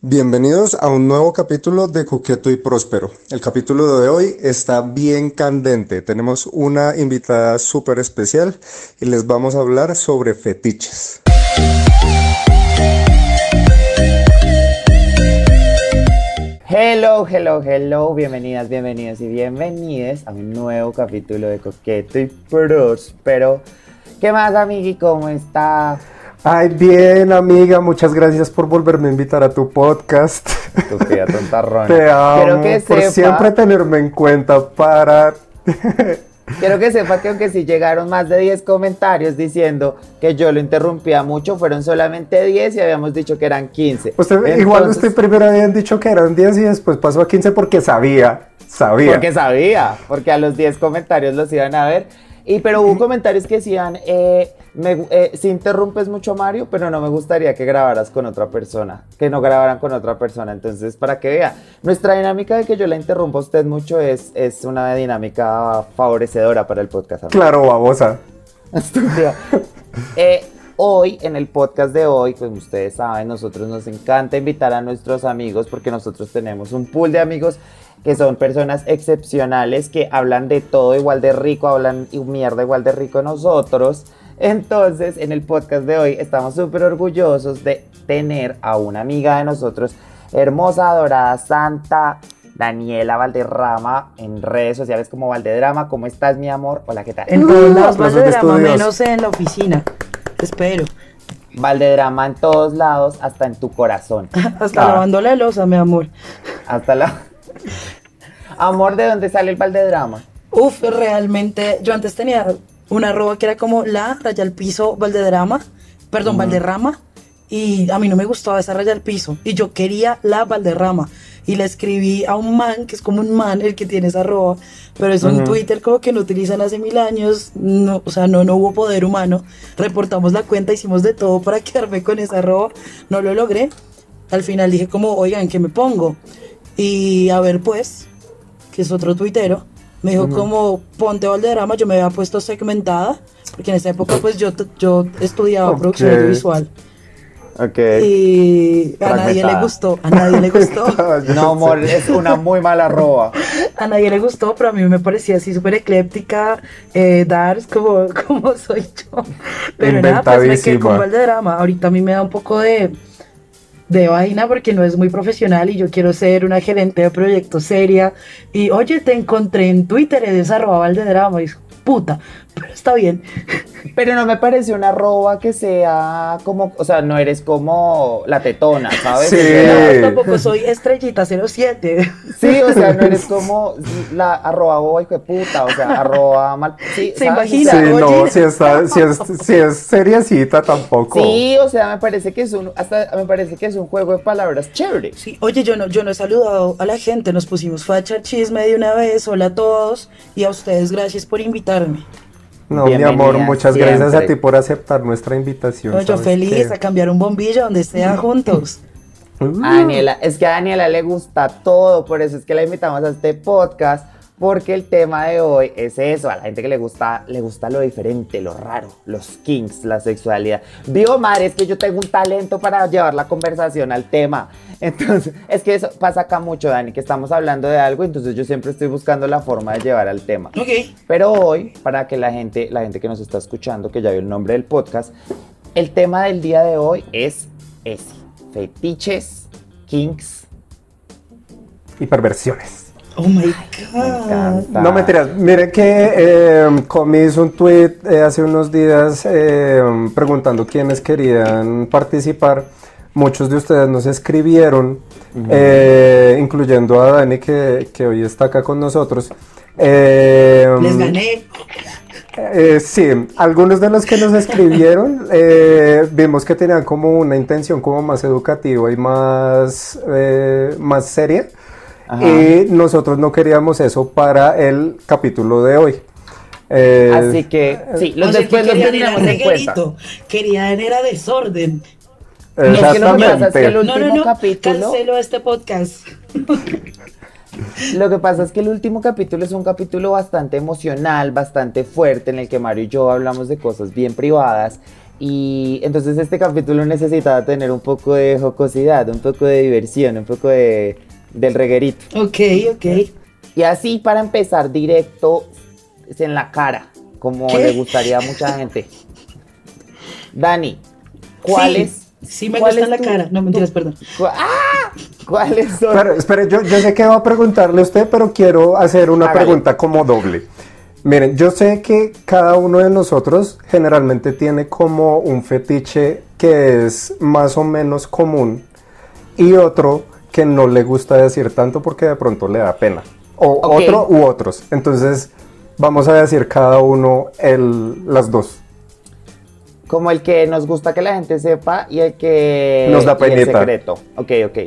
Bienvenidos a un nuevo capítulo de Coqueto y Próspero. El capítulo de hoy está bien candente. Tenemos una invitada súper especial y les vamos a hablar sobre fetiches. Hello, hello, hello, bienvenidas, bienvenidos y bienvenidas a un nuevo capítulo de Coqueto y Próspero. ¿Qué más, amigui? ¿Cómo está? Ay, bien, amiga, muchas gracias por volverme a invitar a tu podcast. Tu tía tontarrona. Te amo Quiero que por sepa- siempre tenerme en cuenta para... Quiero que sepa que aunque sí llegaron más de 10 comentarios diciendo que yo lo interrumpía mucho, fueron solamente 10 y habíamos dicho que eran 15. Usted, igual usted primero habían dicho que eran 10 y después pasó a 15 porque sabía, sabía. Porque sabía, porque a los 10 comentarios los iban a ver. Y pero hubo comentarios que decían, eh, me eh, si interrumpes mucho a Mario, pero no me gustaría que grabaras con otra persona, que no grabaran con otra persona. Entonces, para que vea, nuestra dinámica de que yo la interrumpa a usted mucho es, es una dinámica favorecedora para el podcast. amigo. Claro, babosa. Estúpido. Eh, hoy, en el podcast de hoy, pues ustedes saben, nosotros nos encanta invitar a nuestros amigos porque nosotros tenemos un pool de amigos que son personas excepcionales que hablan de todo igual de rico, hablan y mierda igual de rico nosotros. Entonces, en el podcast de hoy estamos súper orgullosos de tener a una amiga de nosotros, hermosa, adorada, santa, Daniela Valderrama, en redes sociales como Valdedrama. ¿Cómo estás, mi amor? Hola, ¿qué tal? En todos lados, de Valderrama, estudios. menos en la oficina. Espero. Valdedrama en todos lados, hasta en tu corazón. Hasta Ah. lavando la losa, mi amor. Hasta la. Amor, ¿de dónde sale el Valdedrama? Uf, realmente, yo antes tenía una arroba que era como la raya al piso Valdedrama, perdón, Valderrama, y a mí no me gustaba esa raya al piso, y yo quería la Valderrama, y le escribí a un man, que es como un man el que tiene esa arroba, pero es un Ujú. Twitter como que no utilizan hace mil años, no, o sea, no, no hubo poder humano, reportamos la cuenta, hicimos de todo para quedarme con esa arroba, no lo logré, al final dije como, oigan, ¿qué me pongo? Y a ver pues, que es otro tuitero, me dijo como ponte Valderrama, yo me había puesto segmentada, porque en esa época pues yo, yo estudiaba producción audiovisual Ok. y a nadie le gustó, a nadie le gustó, No, amor, es una muy mala arroba. a nadie le gustó, pero a mí me parecía así súper ecléptica, eh, Dars como, como soy yo, pero nada, pues me quedé con Valderrama, ahorita a mí me da un poco de de vaina porque no es muy profesional y yo quiero ser una gerente de proyectos seria. Y oye, te encontré en Twitter, eres arroba Valdedrama. Y puta, pero está bien. Pero no me parece una arroba que sea como. O sea, no eres como la tetona, ¿sabes? Sí. No, tampoco soy estrellita 07. Sí, o sea, no eres como la arroba boba hijo de puta, o sea, arroba mal. Sí, Se ¿sabes? imagina. Sí, Oye. no, si, está, si, es, si es seriecita tampoco. Sí, o sea, me parece que es un, hasta me parece que es un juego de palabras chévere. Sí, oye, yo no, yo no he saludado a la gente, nos pusimos facha chisme de una vez, hola a todos y a ustedes gracias por invitarme. No, mi amor, muchas gracias a ti por aceptar nuestra invitación. No, yo ¿sabes feliz qué? a cambiar un bombillo donde sea juntos. Uh, Daniela, es que a Daniela le gusta todo, por eso es que la invitamos a este podcast, porque el tema de hoy es eso, a la gente que le gusta, le gusta lo diferente, lo raro, los kinks, la sexualidad. Digo, madre, es que yo tengo un talento para llevar la conversación al tema. Entonces, es que eso pasa acá mucho, Dani, que estamos hablando de algo, entonces yo siempre estoy buscando la forma de llevar al tema. Ok. Pero hoy, para que la gente, la gente que nos está escuchando, que ya vio el nombre del podcast, el tema del día de hoy es ese: fetiches, kinks. Y perversiones. Oh my Me god. encanta. No mentiras, miren que eh, Comi hizo un tweet eh, hace unos días eh, preguntando quiénes querían participar. Muchos de ustedes nos escribieron, eh, incluyendo a Dani que, que hoy está acá con nosotros. Eh, Les gané. Eh, sí, algunos de los que nos escribieron eh, vimos que tenían como una intención como más educativa y más, eh, más seria. Ajá. Y nosotros no queríamos eso para el capítulo de hoy. Eh, Así que, sí, los O sea, después que los tendremos en cuenta. reguerito, Querían era desorden. No, es que lo que pasa es que Exactamente. el No, no, último no. capítulo. Cancelo este podcast. Lo que pasa es que el último capítulo es un capítulo bastante emocional, bastante fuerte, en el que Mario y yo hablamos de cosas bien privadas. Y entonces este capítulo necesitaba tener un poco de jocosidad, un poco de diversión, un poco de, del reguerito. Ok, ok. Y así para empezar directo es en la cara, como ¿Qué? le gustaría a mucha gente. Dani, ¿cuáles? Sí, sí me cuál gusta la tu- cara. No, mentiras, perdón. cu- ¡Ah! ¿Cuáles son? Pero, espere, yo, yo sé que va a preguntarle a usted, pero quiero hacer una Hágale. pregunta como doble. Miren, yo sé que cada uno de nosotros generalmente tiene como un fetiche que es más o menos común y otro que no le gusta decir tanto porque de pronto le da pena. O otro u otros. Entonces, vamos a decir cada uno el, las dos. Como el que nos gusta que la gente sepa y el que Nos da el secreto. Ok, ok.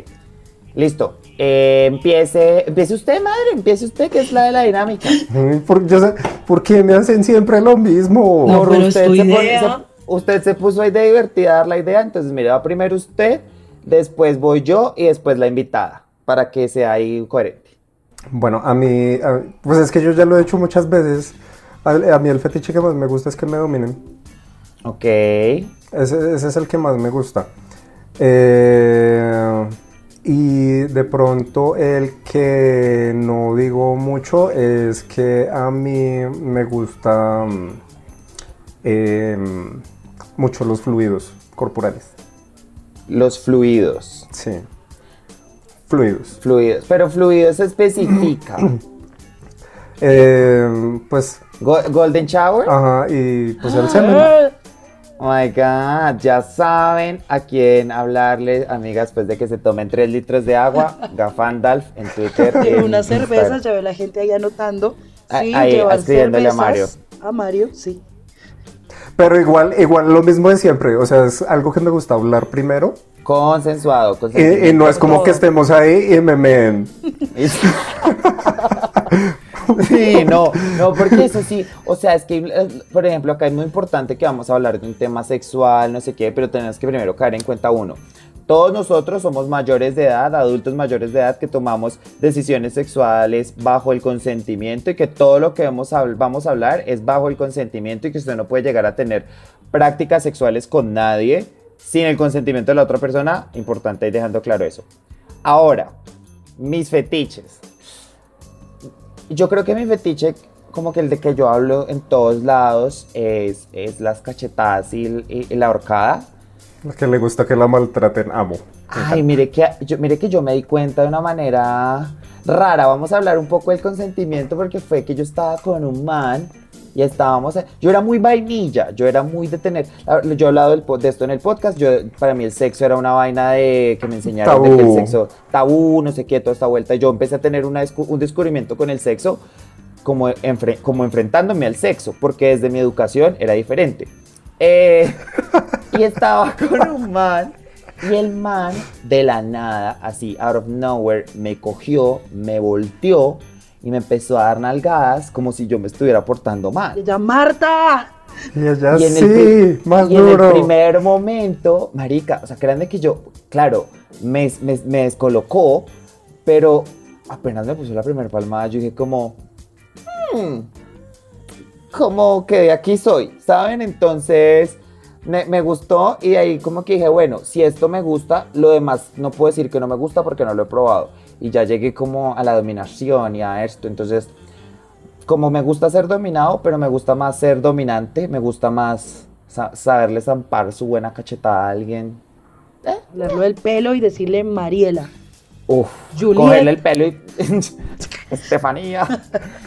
Listo. Eh, empiece, empiece usted, madre, empiece usted, que es la de la dinámica. ¿Por, yo sé- ¿por qué me hacen siempre lo mismo? No, es tu se pone- se- usted se puso ahí de divertida a dar la idea, entonces mire, va primero usted, después voy yo y después la invitada, para que sea ahí coherente. Bueno, a mí, a- pues es que yo ya lo he hecho muchas veces. A, a mí el fetiche que más me gusta es que me dominen. Ok. Ese, ese es el que más me gusta. Eh, y de pronto el que no digo mucho es que a mí me gustan mucho los fluidos corporales. Los fluidos. Sí. Fluidos. Fluidos. Pero fluidos se especifica. Eh, pues, Go- Golden Shower. ajá, y pues el semen. Oh my god, ya saben a quién hablarle, amigas, después de que se tomen 3 litros de agua. Gafandalf en Twitter. En una cerveza, ya ve la gente ahí anotando. Sí, ahí, escribiéndole a Mario. A Mario, sí. Pero igual, igual lo mismo de siempre. O sea, es algo que me gusta hablar primero. Consensuado, Y, no es como que estemos ahí y me meen. Sí, no, no, porque eso sí, o sea, es que, por ejemplo, acá es muy importante que vamos a hablar de un tema sexual, no sé qué, pero tenemos que primero caer en cuenta uno. Todos nosotros somos mayores de edad, adultos mayores de edad, que tomamos decisiones sexuales bajo el consentimiento y que todo lo que vamos a, vamos a hablar es bajo el consentimiento y que usted no puede llegar a tener prácticas sexuales con nadie sin el consentimiento de la otra persona. Importante ir dejando claro eso. Ahora, mis fetiches. Yo creo que mi fetiche, como que el de que yo hablo en todos lados, es, es las cachetadas y, y- la horcada. Que le gusta que la maltraten, amo. Ay, mire que, yo, mire que yo me di cuenta de una manera rara. Vamos a hablar un poco del consentimiento porque fue que yo estaba con un man y estábamos... Yo era muy vainilla, yo era muy de tener... Yo he hablado del de esto en el podcast, yo, para mí el sexo era una vaina de que me enseñaron de que el sexo tabú, no sé qué, toda esta vuelta. Yo empecé a tener una un descubrimiento con el sexo como, enfre- como enfrentándome al sexo, porque desde mi educación era diferente. Eh, y estaba con un man, y el man de la nada, así, out of nowhere, me cogió, me volteó y me empezó a dar nalgadas como si yo me estuviera portando mal. Ella, Marta. Y ella Y en sí, el más y en el duro. primer momento, marica, o sea, créanme que yo, claro, me, me, me descolocó, pero apenas me puso la primera palmada, yo dije como, "Hmm, como que de aquí soy, ¿saben? Entonces me, me gustó y de ahí como que dije, bueno, si esto me gusta, lo demás no puedo decir que no me gusta porque no lo he probado. Y ya llegué como a la dominación y a esto, entonces como me gusta ser dominado, pero me gusta más ser dominante, me gusta más sa- saberle zampar su buena cachetada a alguien. Hablarlo del pelo y decirle Mariela. Uf, Juliet. cogerle el pelo y... Estefanía.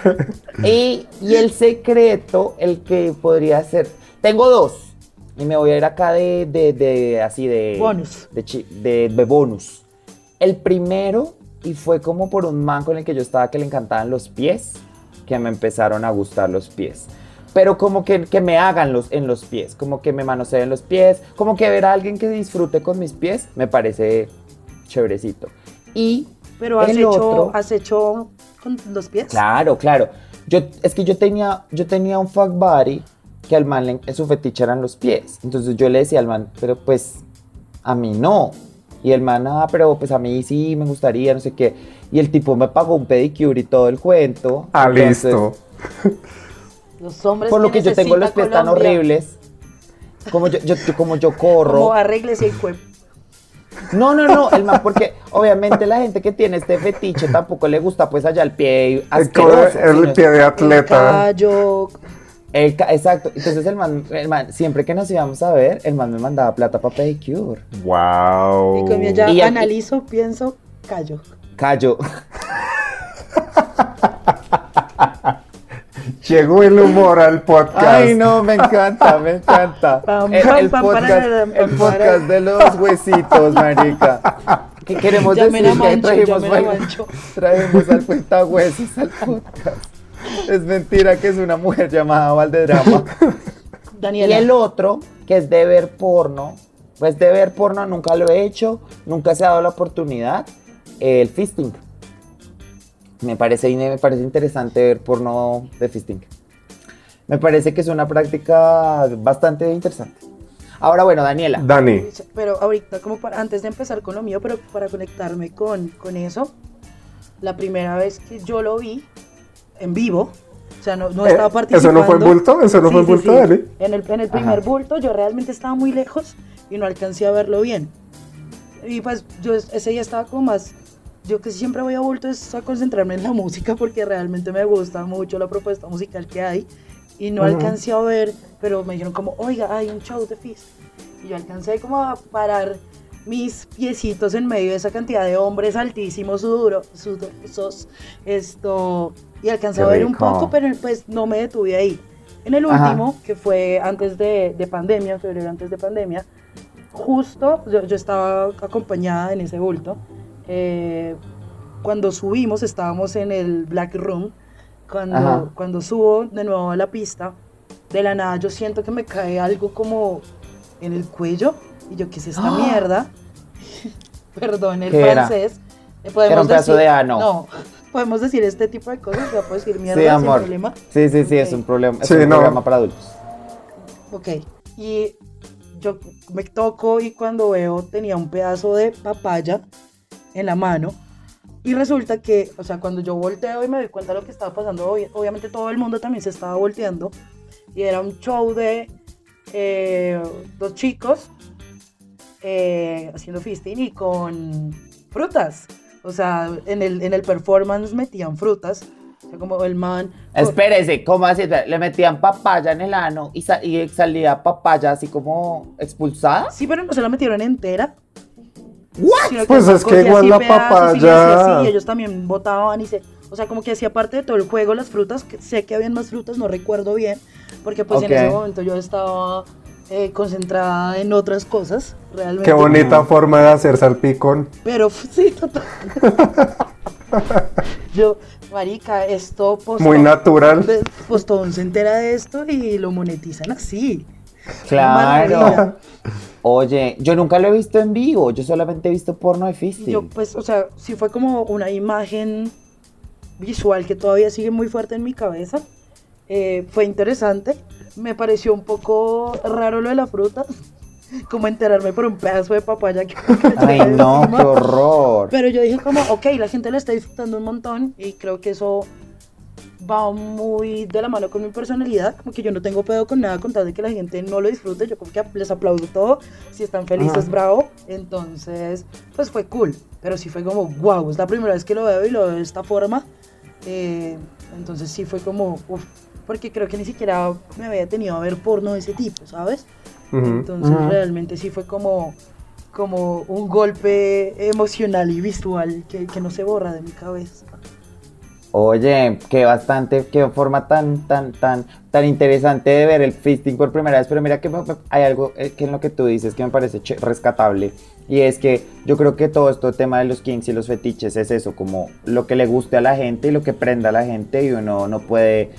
y, y el secreto, el que podría ser... Tengo dos. Y me voy a ir acá de, de, de- así de... Bonus. De, de bonus. El primero, y fue como por un man con el que yo estaba que le encantaban los pies, que me empezaron a gustar los pies. Pero como que, que me hagan los, en los pies, como que me manoseen los pies, como que ver a alguien que disfrute con mis pies, me parece chéverecito. Y Pero has el hecho, otro- has hecho con los pies. Claro, claro. Yo, es que yo tenía, yo tenía un fuck buddy que al man le- su fetiche eran los pies. Entonces yo le decía al man, pero pues a mí no. Y el man, ah, pero pues a mí sí me gustaría, no sé qué. Y el tipo me pagó un pedicure y todo el cuento. Ah, Entonces, listo. Los hombres Por lo que yo tengo los pies tan Colombia. horribles. como yo, yo- como yo corro. Como arréglese el cuerpo. No, no, no, el man, porque obviamente la gente que tiene este fetiche tampoco le gusta pues allá el pie El, el sino- pie de El atleta. callo. El exacto, entonces el man, el man, siempre que nos íbamos a ver, el man me mandaba plata para pedicure. Wow. Y como ya Y aquí- analizo, pienso, callo. Callo. Llegó el humor al podcast. Ay, no, me encanta, me encanta. El, el podcast, el podcast de los huesitos, marica. Que queremos Llamen a decir que Mancho, trajimos, baila- Mancho. trajimos al cuentahuesos al podcast. Es mentira que es una mujer llamada Valdedrama. Y Daniela. el otro, que es de ver porno, pues de ver porno nunca lo he hecho, nunca se ha dado la oportunidad. El fisting. Me parece, me parece interesante ver porno de fisting. Me parece que es una práctica bastante interesante. Ahora, bueno, Daniela. Dani. Pero ahorita, como para, antes de empezar con lo mío, pero para conectarme con, con eso, la primera vez que yo lo vi en vivo, o sea, no, no Eh, estaba ¿eso participando. no fue en bulto? ¿Eso no fue en bulto, Dani? En el, en el primer Ajá. bulto yo realmente estaba muy lejos y no alcancé a verlo bien. Y pues yo es- ese día estaba como más, yo que siempre voy a bulto es a concentrarme en la música porque realmente me gusta mucho la propuesta musical que hay y no alcancé a ver, pero me dijeron como, oiga, hay un show de Fist. Y yo alcancé como a parar mis piecitos en medio de esa cantidad de hombres altísimos, sudoro, sudorosos, esto, y alcancé Qué a ver un poco, pero pues no me detuve ahí. En el Ajá. último, que fue antes de, de pandemia, febrero antes de pandemia, justo yo, yo estaba acompañada en ese bulto. eh, cuando subimos, estábamos en el Black Room. Ajá. Cuando, cuando subo de nuevo a la pista, de la nada yo siento que me cae algo como en el cuello. Y yo, ¿qué es esta ¡Ah! mierda? Perdón, el francés. Eh, podemos Era un pedazo decir- de ano. No, podemos decir este tipo de cosas. Ya puedo decir mierda Sí, sin amor. problema. Sí, sí, sí, es un problema, es Sí, un no. programa para adultos. Ok. Y yo me toco y cuando veo tenía un pedazo de papaya en la mano. Y resulta que, o sea, cuando yo volteo y me doy cuenta de lo que estaba pasando, obvi- obviamente todo el mundo también se estaba volteando. Y era un show de eh, dos chicos eh, haciendo fisting y con frutas. O sea, en el, en el performance metían frutas. O sea, como el man. Espérese, ¿cómo así? Le metían papaya en el ano y, sa- y salía papaya así como expulsada. Sí, pero no se la metieron entera. Que Pues es que igual la y papaya- y ellos también botaban y se... O sea, como que hacía parte de todo el juego las frutas. Que sé que habían más frutas, no recuerdo bien. Porque pues Ok. en ese momento yo estaba eh, concentrada en otras cosas, realmente. Qué bonita forma de hacer salpicón. Pero sí, total. yo, marica, esto... Pues, Muy natural. de- Pues todo se entera de esto y lo monetizan así. Claro. Oye, yo nunca lo he visto en vivo, yo solamente he visto porno de Y fisting. yo, pues, o sea, sí fue como una imagen visual que todavía sigue muy fuerte en mi cabeza. Eh, fue interesante. Me pareció un poco raro lo de la fruta. Como enterarme por un pedazo de papaya que Ay, no, qué horror. Pero yo dije como, ok, la gente lo está disfrutando un montón y creo que eso va muy de la mano con mi personalidad, como que yo no tengo pedo con nada con tal de que la gente no lo disfrute, yo como que les aplaudo todo, si están felices, bravo, entonces, pues fue cool, pero sí fue como, wow, es la primera vez que lo veo y lo veo de esta forma, eh, entonces sí fue como, uff, porque creo que ni siquiera me había tenido a ver porno de ese tipo, ¿sabes? Ujú. Entonces Ujú. realmente sí fue como, como un golpe emocional y visual que, que no se borra de mi cabeza. Oye, qué bastante, qué forma tan, tan, tan, tan interesante de ver el fisting por primera vez. Pero mira que hay algo eh, que en lo que tú dices que me parece rescatable. Y es que yo creo que todo esto tema de los kinks y los fetiches es eso, como lo que le guste a la gente y lo que prenda a la gente y uno no puede,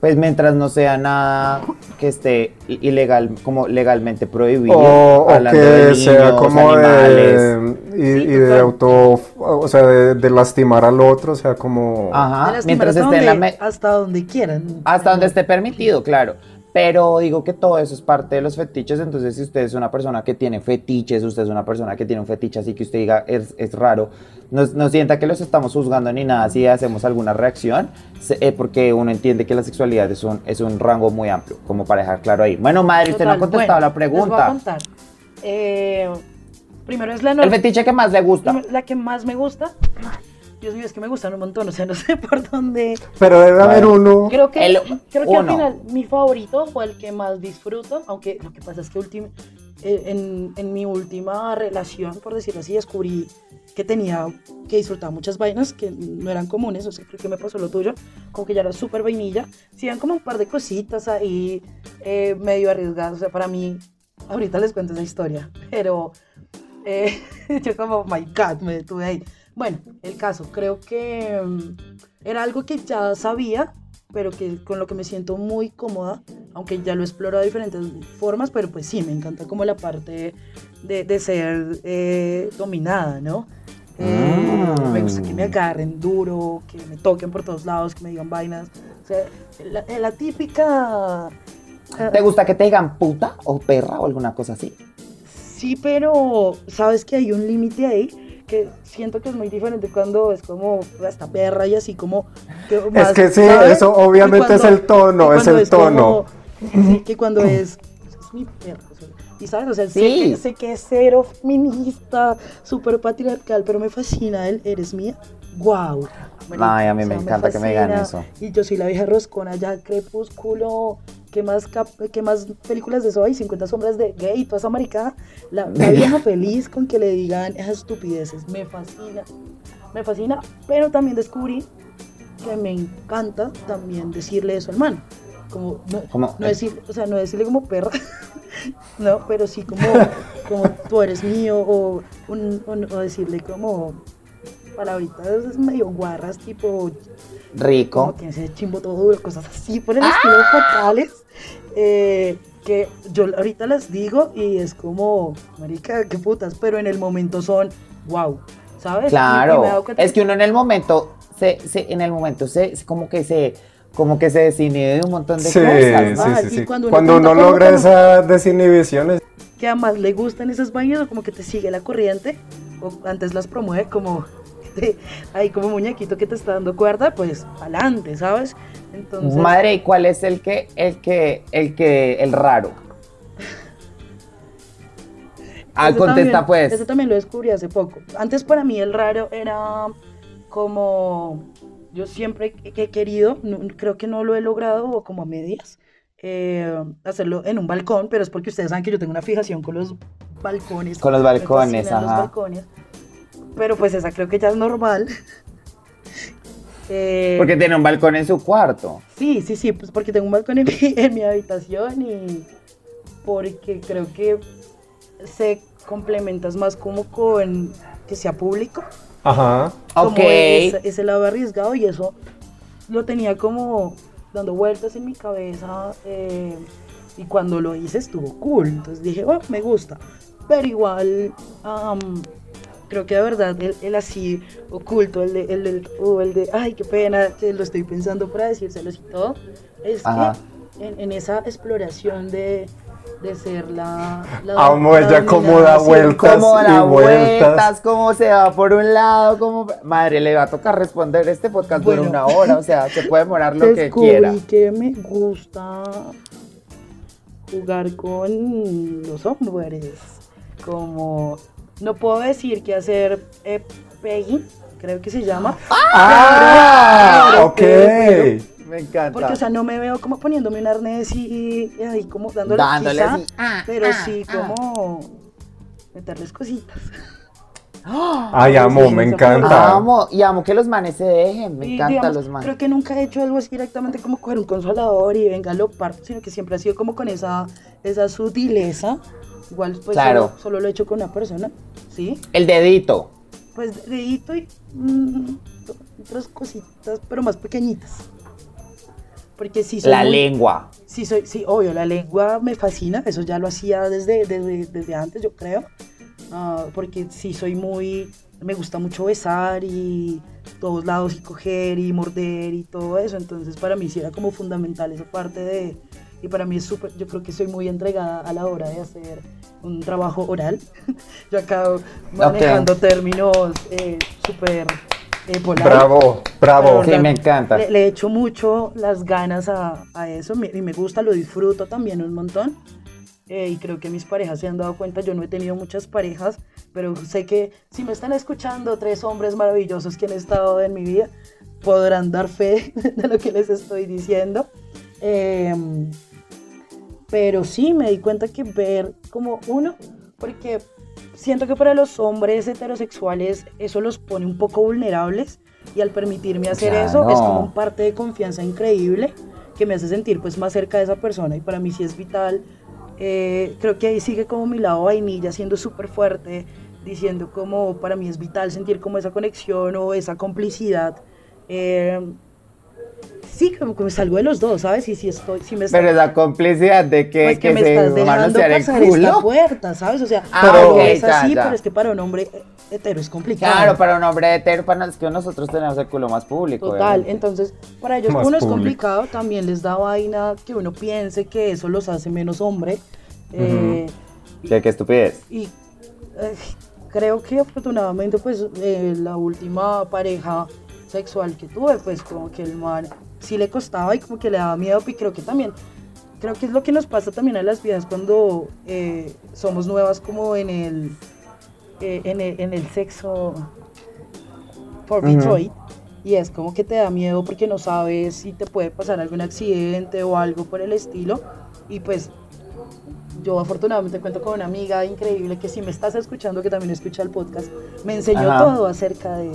pues mientras no sea nada que esté ilegal, como legalmente prohibido. O, o que de sea como animales. de, y, Sí, y de auto, o sea, de, de lastimar al otro, o sea, como... Ajá, mientras hasta esté en la hasta donde quieran. Hasta donde esté permitido, claro. Pero digo que todo eso es parte de los fetiches, entonces si usted es una persona que tiene fetiches, usted es una persona que tiene un fetiche así que usted diga es, es raro, no, no sienta que los estamos juzgando ni nada si hacemos alguna reacción, eh, porque uno entiende que la sexualidad es un, es un rango muy amplio, como para dejar claro ahí. Bueno, madre, usted no ha Total, contestado bueno, la pregunta. Voy a contar. Eh, primero es la El norma. fetiche que más le gusta. La que más me gusta. Dios mío, es que me gustan un montón, o sea, no sé por dónde. Pero debe haber Vale. uno. Creo que, El creo que al uno. final mi favorito fue el que más disfruto, aunque lo que pasa es que ultim- eh, en, en mi última relación, por decirlo así, descubrí que tenía, que disfrutaba muchas vainas que no eran comunes, o sea, creo que me pasó lo tuyo, como que ya era súper vainilla, sí eran como un par de cositas ahí eh, medio arriesgadas, o sea, para mí, ahorita les cuento esa historia, pero eh, yo como, my God, me detuve ahí. Bueno, el caso, creo que mm, era algo que ya sabía, pero que con lo que me siento muy cómoda, aunque ya lo he explorado de diferentes formas, pero pues sí, me encanta como la parte de, de ser eh, dominada, ¿no? Eh, Mm. Me gusta que me agarren duro, que me toquen por todos lados, que me digan vainas. O sea, la, la típica... eh, ¿Te gusta que te digan puta o perra o alguna cosa así? Sí, pero sabes que hay un límite ahí que siento que es muy diferente cuando es como hasta perra y así como... que Es que sí, ¿sabes? eso obviamente es el tono, es el tono. como- sí, que cuando es... Es mi perra. o sea, Y sabes, o sea, sé, Sí. que, sé que es cero feminista, súper patriarcal, pero me fascina el eres mía. ¡Wow! Ay, a mí me encanta que me digan eso. Y yo soy la vieja roscona, ya crepúsculo. ¿Qué más, cap- qué más películas de eso hay? 50 sombras de gay, toda esa maricada. La, la vieja feliz con que le digan esas estupideces. Me fascina. Me fascina. Pero también descubrí que me encanta también decirle eso al man. Como, no, no decir, o sea, no decirle como perra, no, pero sí como, como tú eres mío, o, un- un- o decirle como palabritas medio guarras, tipo Rico. como que ese chimbo todo duro, cosas así por el estilo fatales, eh, que yo ahorita las digo y es como, marica, qué putas, pero en el momento son, wow, ¿sabes? Claro, es que uno en el momento, se, se- en el momento se, se- como que se, como que se desinhibe de un montón de Sí, cosas. sí, sí, cuando Cuando, uno uno cuenta como logra esas desinhibiciones, que además le gustan esas vainas o como que te sigue la corriente o antes las promueve como ahí como muñequito que te está dando cuerda pues adelante sabes entonces Madre, ¿y cuál es el que, el que, el que, el raro? Ah, Eso contesta también- pues. Eso también lo descubrí hace poco. Antes para mí el raro era como yo siempre que he querido, no- creo que no lo he logrado o como a medias, eh, hacerlo en un balcón, pero es porque ustedes saben que yo tengo una fijación con los balcones. Con los balcones, fascinan los ajá. balcones. Pero pues esa creo que ya es normal. Eh, Porque tiene un balcón en su cuarto. Sí, sí, sí, pues porque tengo un balcón en mi, en mi habitación y porque creo que se complementas más como con que sea público, ajá. como Ok. ese, ese lado arriesgado y eso lo tenía como dando vueltas en mi cabeza eh, y cuando lo hice estuvo cool, entonces dije, oh, me gusta, pero igual creo que de verdad el, el así oculto, el de, el, del- el de, ay, qué pena, que lo estoy pensando para decírselos y todo, es Ajá. que en, en esa exploración de, de ser la... la Amo la ella cómo da vueltas. Cómo y da vueltas. cómo se va por un lado, cómo... Madre, le va a tocar responder este podcast Bueno. por una hora, o sea, se puede demorar lo que quiera. que me gusta jugar con los hombres. Como no puedo decir que hacer eh, pegging, creo que se llama. Ah, Pero- ok. pero- Me encanta. Porque, o sea, no me veo como poniéndome un arnés y, y ahí como dándole, Dándole quizá, así, ah, pero ah, sí ah. como meterles cositas. Ay, amo, Sí, me encanta. Amo, y amo que los manes se dejen, me encantan los manes. Creo que nunca he hecho algo así directamente como coger un consolador y venga lo parto, sino que siempre ha sido como con esa, esa sutileza. Igual, pues Claro. solo, solo lo he hecho con una persona, ¿sí? El dedito. Pues dedito y mm, otras cositas, pero más pequeñitas. Porque sí soy La muy- lengua. Sí, soy, sí, obvio, la lengua me fascina, eso ya lo hacía desde, desde, desde antes, yo creo. Ah, porque sí soy muy, me gusta mucho besar y todos lados y coger y morder y todo eso, entonces para mí sí era como fundamental esa parte de, y para mí es súper, yo creo que soy muy entregada a la hora de hacer un trabajo oral. yo acabo manejando términos eh, súper eh, Bravo, bravo. Sí, me encanta. Le, le, echo mucho las ganas a, a eso y me gusta, lo disfruto también un montón. Eh, y creo que mis parejas se han dado cuenta, yo no he tenido muchas parejas, pero sé que si me están escuchando tres hombres maravillosos que han estado en mi vida, podrán dar fe de lo que les estoy diciendo. Em, pero sí, me di cuenta que ver como uno, porque siento que para los hombres heterosexuales eso los pone un poco vulnerables y al permitirme hacer eso es como un parte de confianza increíble que me hace sentir pues más cerca de esa persona y para mí sí es vital eh, creo que ahí sigue como mi lado vainilla siendo súper fuerte, diciendo como para mí es vital sentir como esa conexión o esa complicidad. Eh, sí, como que me salgo de los dos, ¿sabes? Y si estoy, si me Pero la complicidad de que, pues que, me estás dejando pasar esta puerta, ¿sabes? O sea, ah, es así, pero es que para un hombre hetero es complicado. Claro, para un hombre hetero, para que nosotros tenemos el culo más público. Total, entonces para ellos uno es complicado, también les da vaina que uno piense que eso los hace menos hombre. Eh, ¿Qué, estupidez? Y eh, creo que afortunadamente pues eh, la última pareja sexual que tuve, pues como que el man sí le costaba y como que le daba miedo y creo que también creo que es lo que nos pasa también a las vidas cuando somos nuevas como en el eh, en, el, en, el, sexo por Detroit. Y es como que te da miedo porque no sabes si te puede pasar algún accidente o algo por el estilo. Y pues yo afortunadamente cuento con una amiga increíble que si me estás escuchando, que también escucha el podcast, me enseñó todo acerca de,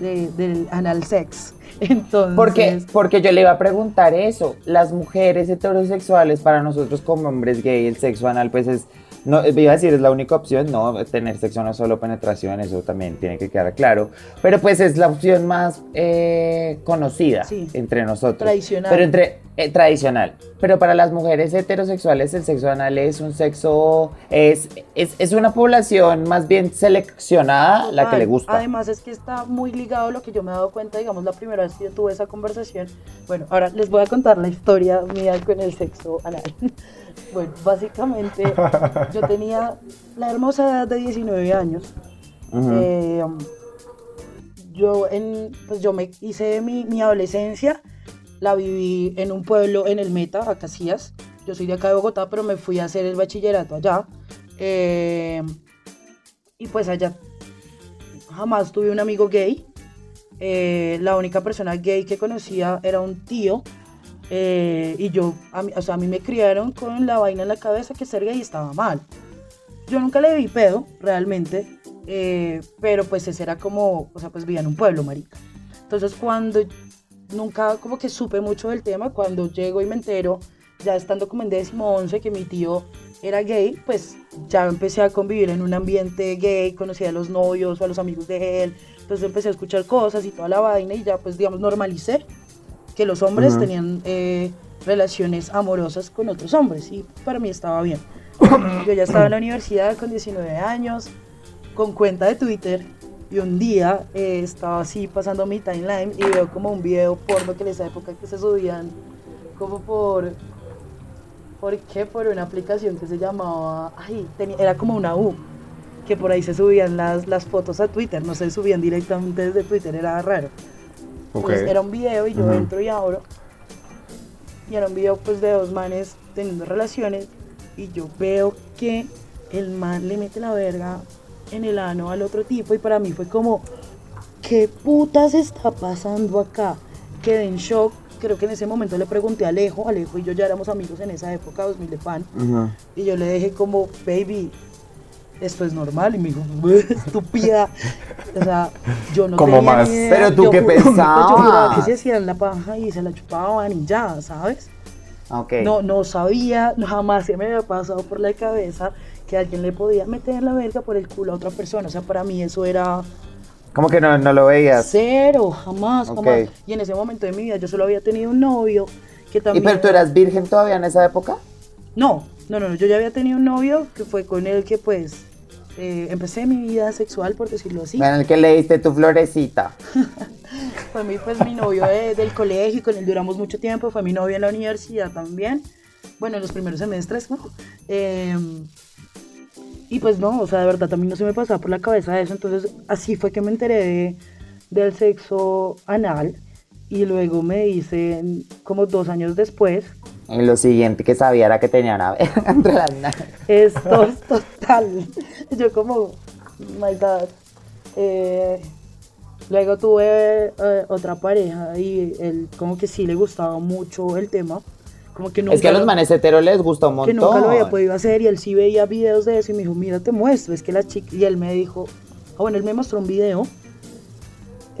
del anal sex. Entonces... Porque, porque yo le iba a preguntar eso. Las mujeres heterosexuales, para nosotros como hombres gay, el sexo anal pues es no, iba a decir, es la única opción, no, tener sexo no es solo penetración, eso también tiene que quedar claro, pero pues es la opción más eh, conocida entre nosotros. Tradicional. Pero entre, eh, tradicional. Pero para las mujeres heterosexuales el sexo anal es un sexo, es, es, una población más bien seleccionada la que le gusta. Además es que está muy ligado a lo que yo me he dado cuenta, digamos, la primera vez que yo tuve esa conversación. Bueno, ahora les voy a contar la historia mía con el sexo anal. Bueno, básicamente yo tenía la hermosa edad de 19 años. Eh, yo, en, pues yo me hice mi, mi, adolescencia, la viví en un pueblo en el Meta, a Casillas. Yo soy de acá de Bogotá, pero me fui a hacer el bachillerato allá. Eh, y pues allá jamás tuve un amigo gay. Eh, la única persona gay que conocía era un tío eh, y yo, a mí, o sea, a mí me criaron con la vaina en la cabeza que ser gay estaba mal. Yo nunca le vi pedo, realmente, pero pues ese era como, o sea, pues vivía en un pueblo, marica. Entonces cuando, nunca como que supe mucho del tema, cuando llego y me entero, ya estando como en décimo once, que mi tío era gay, pues ya empecé a convivir en un ambiente gay, conocí a los novios o a los amigos de él, entonces empecé a escuchar cosas y toda la vaina y ya pues digamos normalicé que los hombres tenían eh, relaciones amorosas con otros hombres y para mí estaba bien. Yo ya estaba en la universidad con 19 años, con cuenta de Twitter y un día eh, estaba así pasando mi timeline y veo como un video porno que en esa época que se subían como por ¿por qué? Por una aplicación que se llamaba, ay, era como una U, que por ahí se subían las, las fotos a Twitter, no se subían directamente desde Twitter, era raro era un video y yo entro y abro. Y era un video pues de dos manes teniendo relaciones. Y yo veo que el man le mete la verga en el ano al otro tipo. Y para mí fue como, ¿qué putas está pasando acá? Quedé en shock. Creo que en ese momento le pregunté a Alejo, Alejo y yo ya éramos amigos en esa época, 2000 de pan. Y yo le dije como, baby, esto es normal. Y me dijo, estúpida. O sea, yo no Como más. Pero tú qué pensabas. Yo que se hacían la paja y se la chupaban y ya, ¿sabes? Okay. No, no sabía, jamás se me había pasado por la cabeza que alguien le podía meter la verga por el culo a otra persona. O sea, para mí eso era. ¿Cómo que no, no lo veías? Cero, jamás, jamás. Y en ese momento de mi vida yo solo había tenido un novio que también. ¿Y pero tú eras virgen todavía en esa época? No, no, no, no. Yo ya había tenido un novio que fue con el que pues eh, empecé mi vida sexual, por decirlo así. En el que leíste tu florecita. fue mi, pues, mi novio del colegio, con él duramos mucho tiempo, fue mi novio en la universidad también. bueno, en los primeros semestres, ¿no? Em, y pues no, o sea, de verdad también no se me pasaba por la cabeza eso, entonces así fue que me enteré del sexo anal y luego me hice como dos años después. Y lo siguiente que sabía era que tenía una entre las Esto es total. Yo como, my God. Eh, luego tuve eh, otra pareja y él como que sí le gustaba mucho el tema. Como que es que a los maneseteros les gusta un montón. Que nunca lo había podido hacer y él sí veía videos de eso y me dijo, mira, te muestro. Es que la chica, y él me dijo, ah, bueno, él me mostró un video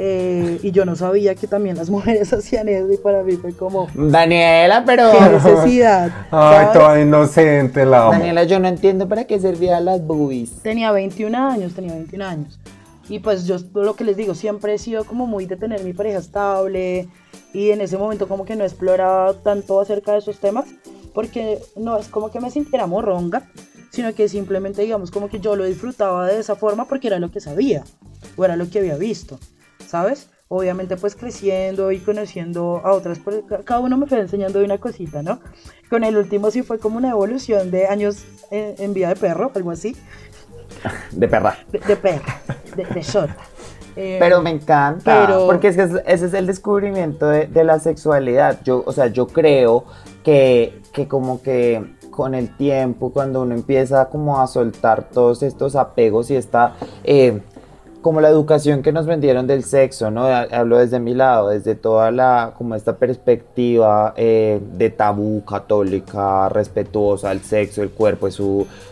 eh, y yo no sabía que también las mujeres hacían eso y para mí fue como... Daniela, pero... Qué necesidad. Ay, toda inocente la Daniela, yo no entiendo para qué servían las boobies. Tenía 21 años, tenía 21 años. Y pues yo lo que les digo, siempre he sido como muy de tener mi pareja estable y en ese momento como que no exploraba tanto acerca de esos temas porque no es como que me sintiera morronga, sino que simplemente digamos como que yo lo disfrutaba de esa forma porque era lo que sabía o era lo que había visto. ¿sabes? Obviamente pues creciendo y conociendo a otras, cada uno me fue enseñando una cosita, ¿no? Con el último sí fue como una evolución de años en, vida de perro, algo así. De perra. De, perra, de, de eh, pero me encanta, porque es que ese es el descubrimiento de, la sexualidad. Yo, o sea, yo creo que, que como que con el tiempo, cuando uno empieza como a soltar todos estos apegos y esta eh, como la educación que nos vendieron del sexo, ¿no? Hablo desde mi lado, desde toda la, como esta perspectiva eh, de tabú católica, respetuosa al sexo, el cuerpo es,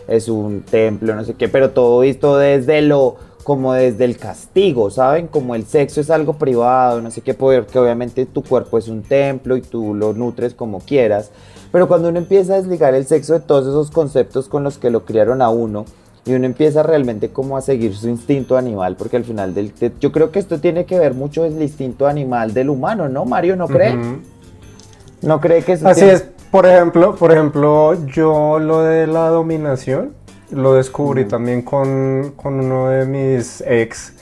es un templo, no sé qué, pero todo esto desde lo, como desde el castigo, ¿saben? Como el sexo es algo privado, no sé qué, porque obviamente tu cuerpo es un templo y tú lo nutres como quieras, pero cuando uno empieza a desligar el sexo de todos esos conceptos con los que lo criaron a uno, y uno empieza realmente como a seguir su instinto animal, porque al final del... yo creo que esto tiene que ver mucho con el instinto animal del humano, ¿no, Mario? ¿No cree? ¿No cree que eso Así es, por ejemplo, por ejemplo, yo lo de la dominación lo descubrí también con, uno de mis ex.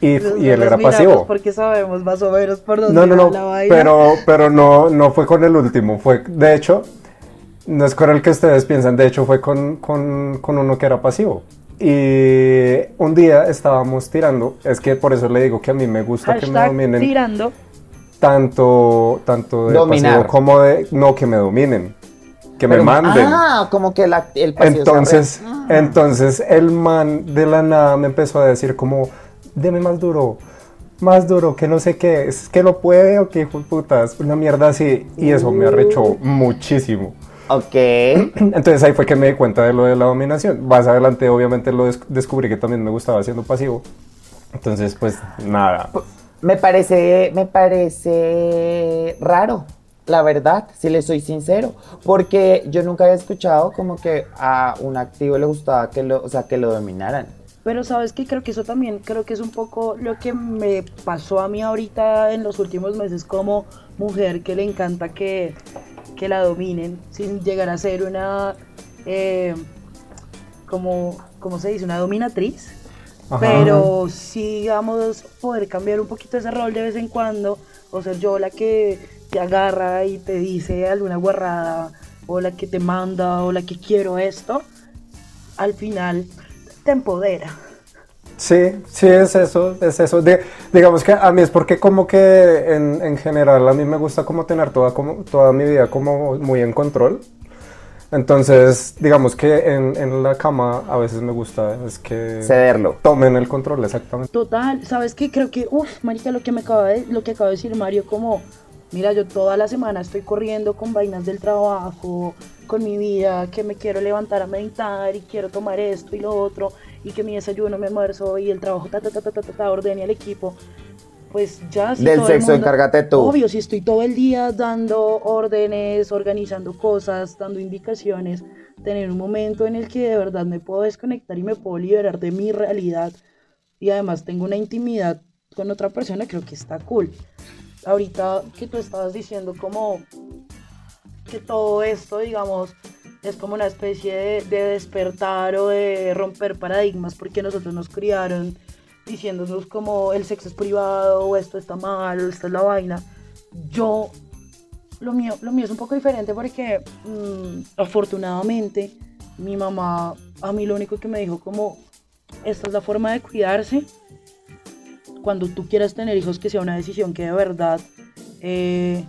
Y, y él era pasivo. Porque sabemos más o menos por dónde no, no, no, la Pero, pero no, no fue con el último. Fue, de hecho, no es con el que ustedes piensan, de hecho fue con, uno que era pasivo. Y un día estábamos tirando, es que por eso le digo que a mí me gusta que me dominen. tirando. Tanto, tanto de pasivo como de, no, que me dominen, que me manden. Ah, como que el pasivo Entonces, ah. entonces el man de la nada me empezó a decir como, deme más duro, más duro, que no sé qué, es que lo puede o que putas, una mierda así. Y eso me arrechó uh. muchísimo. Ok. Entonces ahí fue que me di cuenta de lo de la dominación. Más adelante obviamente lo descubrí que también me gustaba siendo pasivo. Entonces pues nada. Me parece, me parece raro, la verdad, si le soy sincero, porque yo nunca había escuchado como que a un activo le gustaba que lo, o sea, que lo dominaran. Pero sabes que creo que eso también, creo que es un poco lo que me pasó a mí ahorita en los últimos meses como mujer que le encanta que que la dominen sin llegar a ser una, eh, como, se dice, una dominatriz. Pero sí, digamos, poder cambiar un poquito ese rol de vez en cuando, o ser yo la que te agarra y te dice alguna guarrada, o la que te manda, o la que quiero esto, al final te empodera. Sí, sí, es eso, es eso. digamos que a mí es porque como que en, general a mí me gusta como tener toda, como, toda mi vida como muy en control. Entonces, digamos que en, la cama a veces me gusta es que... Cederlo. Tomen el control, exactamente. Total, ¿sabes qué? Creo que, uff, marica, lo que me acaba de, lo que acaba de decir Mario, como, mira, yo toda la semana estoy corriendo con vainas del trabajo, con mi vida, que me quiero levantar a meditar y quiero tomar esto y lo otro y que mi desayuno, mi almuerzo y el trabajo, ta, ta, ta, ta, ta, ta, ordene al equipo, pues ya... Si Del sexo encárgate tú. Obvio, si estoy todo el día dando órdenes, organizando cosas, dando indicaciones, tener un momento en el que de verdad me puedo desconectar y me puedo liberar de mi realidad y además tengo una intimidad con otra persona, creo que está cool. Ahorita que tú estabas diciendo como que todo esto, digamos, es como una especie de, despertar o de romper paradigmas porque nosotros nos criaron diciéndonos como el sexo es privado o esto está mal o esto es la vaina. Yo lo mío, lo mío es un poco diferente porque mm, afortunadamente mi mamá a mí lo único que me dijo como esta es la forma de cuidarse. Cuando tú quieras tener hijos que sea una decisión que de verdad, eh,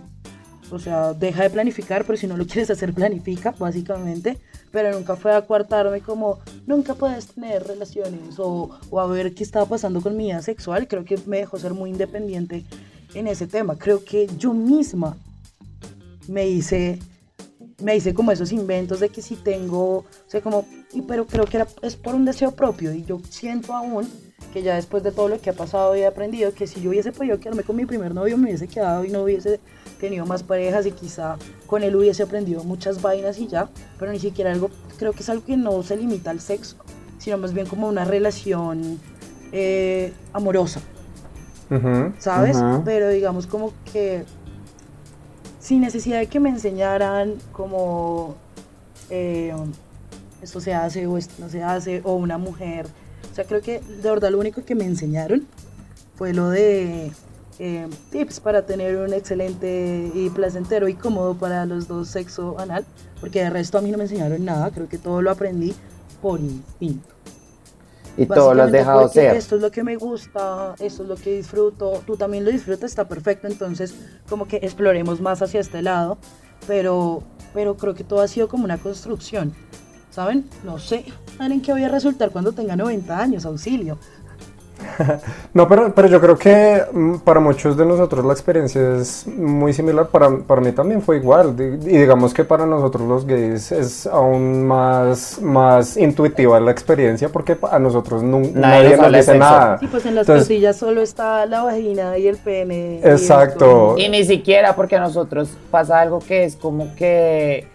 o sea, deja de planificar, pero si no lo quieres hacer, planifica, básicamente. Pero nunca fue a coartarme como, nunca puedes tener relaciones o, o a ver qué estaba pasando con mi vida sexual. Creo que me dejó ser muy independiente en ese tema. Creo que yo misma me hice me hice como esos inventos de que si tengo, o sea, como, pero creo que es por un deseo propio y yo siento aún que ya después de todo lo que ha pasado he aprendido que si yo hubiese podido quedarme con mi primer novio me hubiese quedado y no hubiese tenido más parejas y quizá con él hubiese aprendido muchas vainas y ya, pero ni siquiera algo, creo que es algo que no se limita al sexo, sino más bien como una relación eh, amorosa, ¿sabes? Pero digamos como que sin necesidad de que me enseñaran como eh, esto se hace o esto no se hace, o una mujer. O sea, creo que de verdad lo único que me enseñaron fue lo de eh, tips para tener un excelente y placentero y cómodo para los dos sexo anal, porque de resto a mí no me enseñaron nada, creo que todo lo aprendí por instinto. Y todo lo has dejado ser. Esto es lo que me gusta, esto es lo que disfruto, tú también lo disfrutas, está perfecto, entonces como que exploremos más hacia este lado, pero, pero creo que todo ha sido como una construcción, ¿saben? No sé, ¿saben qué voy a resultar cuando tenga 90 años? Auxilio. no, pero, pero yo creo que mm, para muchos de nosotros la experiencia es muy similar. Para, para mí también fue igual. Y digamos que para nosotros los gays es aún más, más intuitiva la experiencia porque a nosotros nadie, nos dice nada. Sí, pues en las costillas solo está la vagina y el pene. Exacto. y ni siquiera porque a nosotros pasa algo que es como que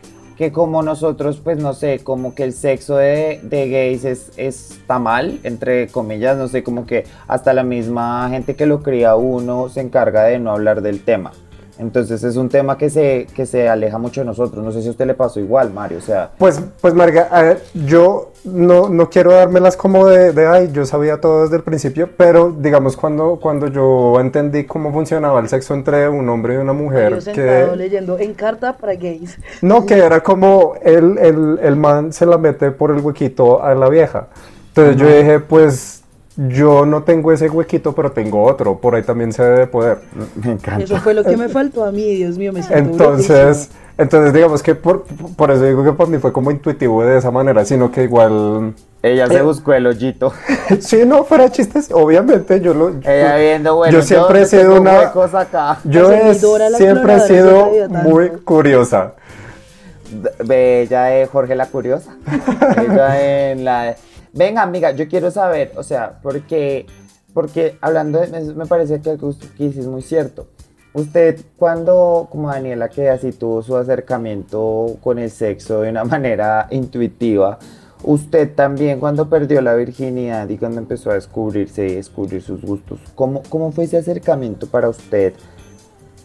que como nosotros, pues no sé, como que el sexo de, gays es, está mal, entre comillas, no sé, como que hasta la misma gente que lo cría uno se encarga de no hablar del tema. Entonces es un tema que se, que se aleja mucho de nosotros. No sé si a usted le pasó igual, Mario. O sea. Pues, pues Marga, yo no, no quiero dármelas como de, de, ay, yo sabía todo desde el principio, pero digamos cuando, cuando yo entendí cómo funcionaba el sexo entre un hombre y una mujer. Yo que, leyendo en carta para gays. No, que era como el, el, el man se la mete por el huequito a la vieja. Entonces yo dije, pues yo no tengo ese huequito, pero tengo otro. Por ahí también se debe poder. Me encanta. Eso fue lo que me faltó a mí, Dios mío, me siento Entonces, entonces digamos que por, por, eso digo que para mí fue como intuitivo de esa manera, sino que igual... Ella se eh, buscó el hoyito. sí, no, fuera chistes, obviamente yo lo... Ella viendo, bueno, yo siempre he sido una... Acá. Yo siempre he sido muy curiosa. Bella de Jorge la Curiosa. Ella en la Venga, amiga, yo quiero saber, o sea, porque, porque hablando de, me, parece que lo que es muy cierto. Usted, cuando, como Daniela, que así tuvo su acercamiento con el sexo de una manera intuitiva, usted también cuando perdió la virginidad y cuando empezó a descubrirse y descubrir sus gustos, ¿cómo, cómo fue ese acercamiento para usted?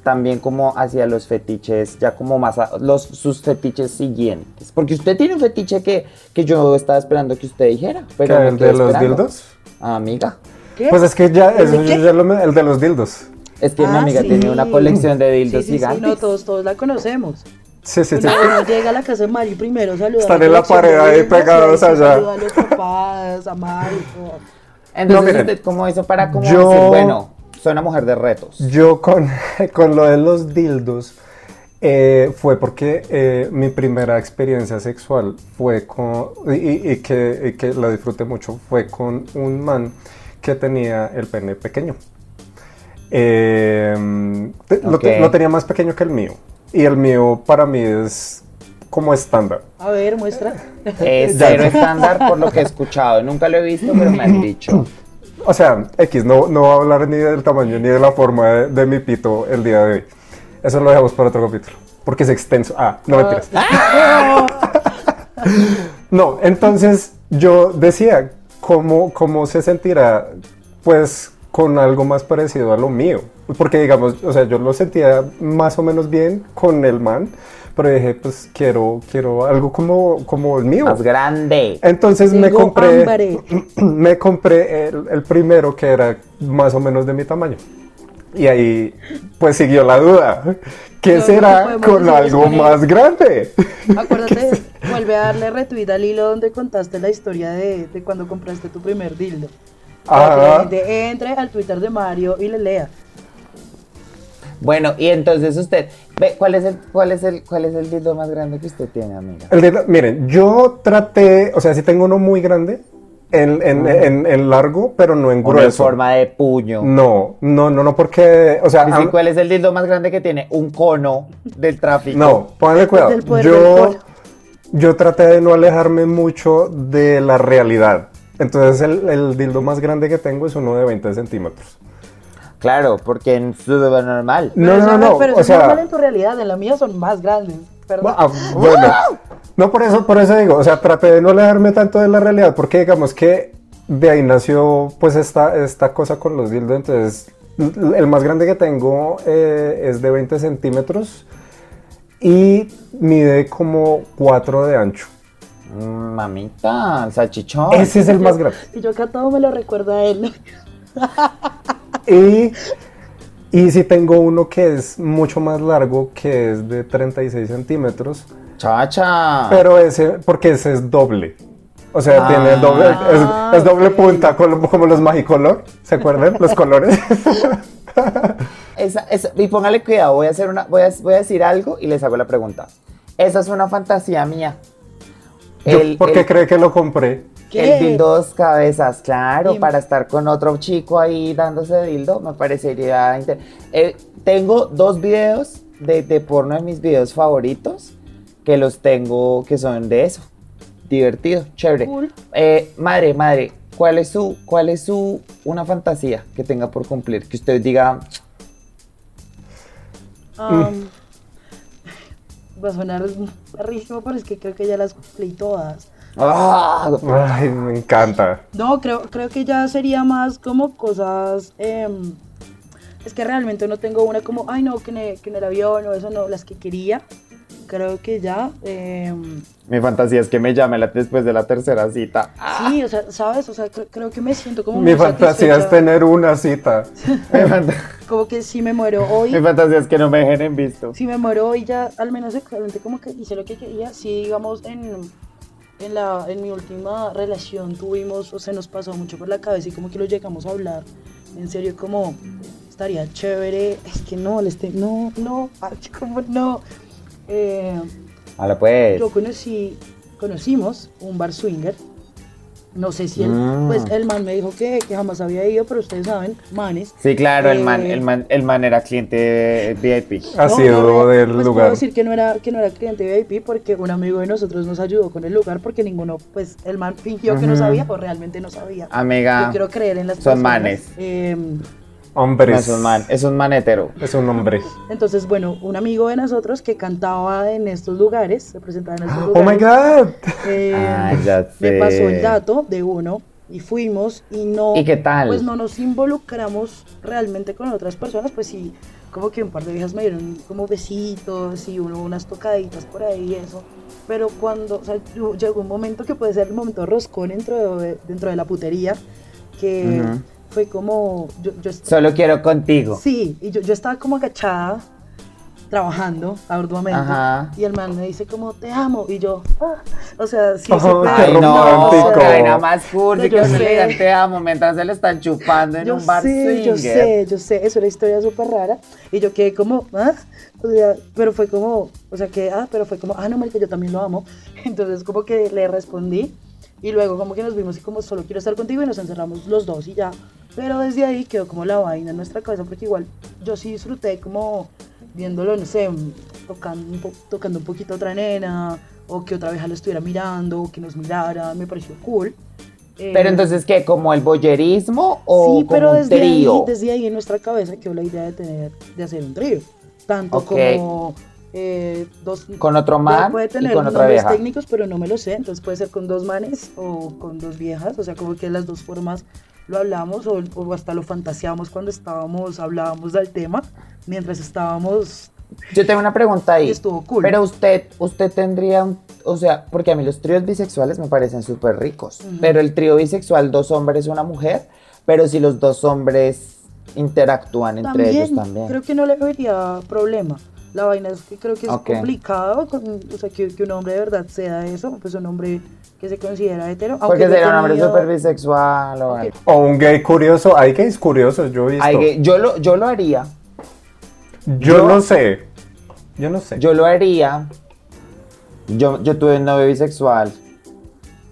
También como hacia los fetiches, ya como más los, sus fetiches siguientes. Porque usted tiene un fetiche que, que yo estaba esperando que usted dijera. Pero ¿El de los dildos? Ah, amiga. ¿Qué? Pues es que ya, ¿El, el de los dildos. Es que mi ah, amiga tenía una colección de dildos sí, sí, gigantes. Sí, no, todos, todos la conocemos. Sí, sí, sí. Uno llega a la casa de Mari primero, saluda. Están en la pared ahí pegados allá. Saluda a los papás, a Mari. Entonces, no, ¿cómo hizo para como yo... decir, bueno, soy una mujer de retos. Yo con, con lo de los dildos eh, fue porque eh, mi primera experiencia sexual fue con, y, que, que, la disfruté mucho, fue con un man que tenía el pene pequeño. Eh, lo, tenía más pequeño que el mío. Y el mío para mí es como estándar. A ver, muestra. Es cero estándar por lo que he escuchado. Nunca lo he visto, pero me han dicho. O sea, X, no, no voy a hablar ni del tamaño ni de la forma de, mi pito el día de hoy. Eso lo dejamos para otro capítulo. Porque es extenso. Ah, no me ah. no, entonces yo decía, ¿cómo, ¿cómo se sentirá, pues, con algo más parecido a lo mío? Porque, digamos, o sea, yo lo sentía más o menos bien con el man, pero dije, pues quiero, quiero algo como, como el mío. Más grande. Entonces me compré, me compré el, primero que era más o menos de mi tamaño. Y ahí, pues siguió la duda. ¿Qué No, será con decir algo con más grande? Acuérdate, vuelve a darle retweet al hilo donde contaste la historia de, de cuando compraste tu primer dildo. Ajá. gente entre al Twitter de Mario y le lea. Bueno, y entonces usted, ve, ¿cuál es el, cuál es el, cuál es el dildo más grande que usted tiene, amiga? El miren, yo traté, o sea, sí tengo uno muy grande en, en, en- en largo, pero no en Uno en grueso. forma de puño. No, no, no, no, porque, o sea, am- ¿Cuál es el dildo más grande que tiene? Un cono del tráfico. no, pónganle cuidado. Yo, yo traté de no alejarme mucho de la realidad. Entonces, el, el dildo más grande que tengo es uno de 20 centímetros. Claro, porque en su normal. No, no, no, Pero o eso es normal sea, en tu realidad, en la mía son más grandes. Perdón. Ah, bueno, no por eso, por eso digo, o sea, traté de no alejarme tanto de la realidad, porque digamos que de ahí nació pues esta, esta cosa con los dildos, entonces el más grande que tengo eh, es de 20 centímetros y mide como 4 de ancho. Mm, Mamita, el salchichón. Ese es el más grande. Y yo acá todo me lo recuerda a él. Y, y si tengo uno que es mucho más largo, que es de 36 centímetros, Chacha. Pero ese, porque ese es doble. O sea, Ah. tiene doble, es, es doble ok. punta, como, como los Magicolor, ¿se acuerdan? Los colores. Esa, esa- y póngale cuidado, voy a, hacer una, voy, a, voy a decir algo y les hago la pregunta. Esa es una fantasía mía. El- ¿Por qué el- cree que lo compré? ¿Qué? El dildo dos cabezas, claro, Dime. para estar con otro chico ahí dándose dildo, me parecería... inter- Eh, tengo dos videos de, de porno de mis videos favoritos, que los tengo, que son de eso. Divertido, chévere. Cool. Eh, madre, madre, ¿cuál es su, cuál es su, una fantasía que tenga por cumplir? Que usted diga, Um, va a sonar rarísimo, pero es que creo que ya las cumplí todas. ¡Ah! Ay, me encanta. No, creo, creo que ya sería más como cosas. em, es que realmente no tengo una como, ay no, que en, el, que en el avión o eso no, las que quería. Creo que ya. em, Mi fantasía es que me llame la- después de la tercera cita. sí, o sea, ¿sabes? O sea, cre- creo que me siento como. Mi fantasía es tener una cita. Como que si me muero hoy. mi fantasía es que no me dejen en visto. si me muero hoy ya al menos sexualmente como que hice lo que quería, si digamos en, en, la, en mi última relación tuvimos o se nos pasó mucho por la cabeza y como que lo llegamos a hablar, en serio como estaría chévere, es que no, no, no, ay, como no. Eh, Hola pues. yo conocí, conocimos un bar swinger. No sé si él, Mm. pues el man me dijo que, que jamás había ido, pero ustedes saben, manes. Sí, claro, el man, Eh, el man, el man era cliente VIP. Ha No, sido no, del pues lugar. Puedo decir que no era que no era cliente VIP porque un amigo de nosotros nos ayudó con el lugar porque ninguno, pues el man fingió que no sabía o realmente no sabía. Amiga, Yo quiero creer en las son personas. manes. Em, no Hombres. es un man, es un manetero. Es un hombre. entonces, bueno, un amigo de nosotros que cantaba en estos lugares, se presentaba en estos Oh lugares. my god. eh, Ah, ya me sé. pasó el dato de uno y fuimos y no ¿Y qué tal? pues no nos involucramos realmente con otras personas pues sí como que un par de viejas me dieron como besitos y uno unas tocaditas por ahí y eso pero cuando o sea, llegó un momento que puede ser el momento roscón dentro de, dentro de la putería que. Fue como yo, yo Solo quiero contigo. sí y yo, yo estaba como agachada trabajando arduamente Ajá. y el man me dice como te amo y yo ah, o sea sí Oh, súper- qué Ay, no, romántico. o sea, nada más cursi que sé. digan te amo mientras se le están chupando en yo un bar sé, yo sé, yo sé, es una historia súper rara. Y yo quedé como, ah, o sea, pero fue como, o sea, que, ah, pero fue como, ah, no, marica, yo también lo amo. Entonces, como que le respondí. Y luego, como que nos vimos y como, solo quiero estar contigo y nos encerramos los dos y ya. Pero desde ahí quedó como la vaina en nuestra cabeza, porque igual yo sí disfruté como viéndolo, no sé, tocando un, po- tocando un poquito a otra nena, o que otra vieja lo estuviera mirando, o que nos mirara, me pareció cool. Eh, Pero entonces, ¿qué? ¿Como el boyerismo o sí, como pero un desde ahí, trío? desde ahí en nuestra cabeza quedó la idea de tener, de hacer un trío. Tanto Ok. como eh, dos. Con otro man puede y tener con otra vieja. técnicos, pero no me lo sé. Entonces puede ser con dos manes o con dos viejas. O sea, como que las dos formas lo hablamos o, o hasta lo fantaseamos cuando estábamos, hablábamos del tema, mientras estábamos. Yo tengo una pregunta ahí. Estuvo cool. Pero usted, usted tendría un, o sea, porque a mí los tríos bisexuales me parecen súper ricos. Pero el trío bisexual, dos hombres, una mujer. Pero si los dos hombres interactúan entre ellos también. Creo que no le vería problema. La vaina es que creo que es Ok. complicado, con- o sea, que, que un hombre de verdad sea eso, pues un hombre que se considera hetero. Porque sería un hombre súper bisexual o Ok. algo. O un gay curioso. Hay gays curiosos, yo he visto. Ay, que yo, lo, yo lo haría. yo, yo- no sé. Yo no sé. Yo lo haría. Yo, yo tuve un novio bisexual.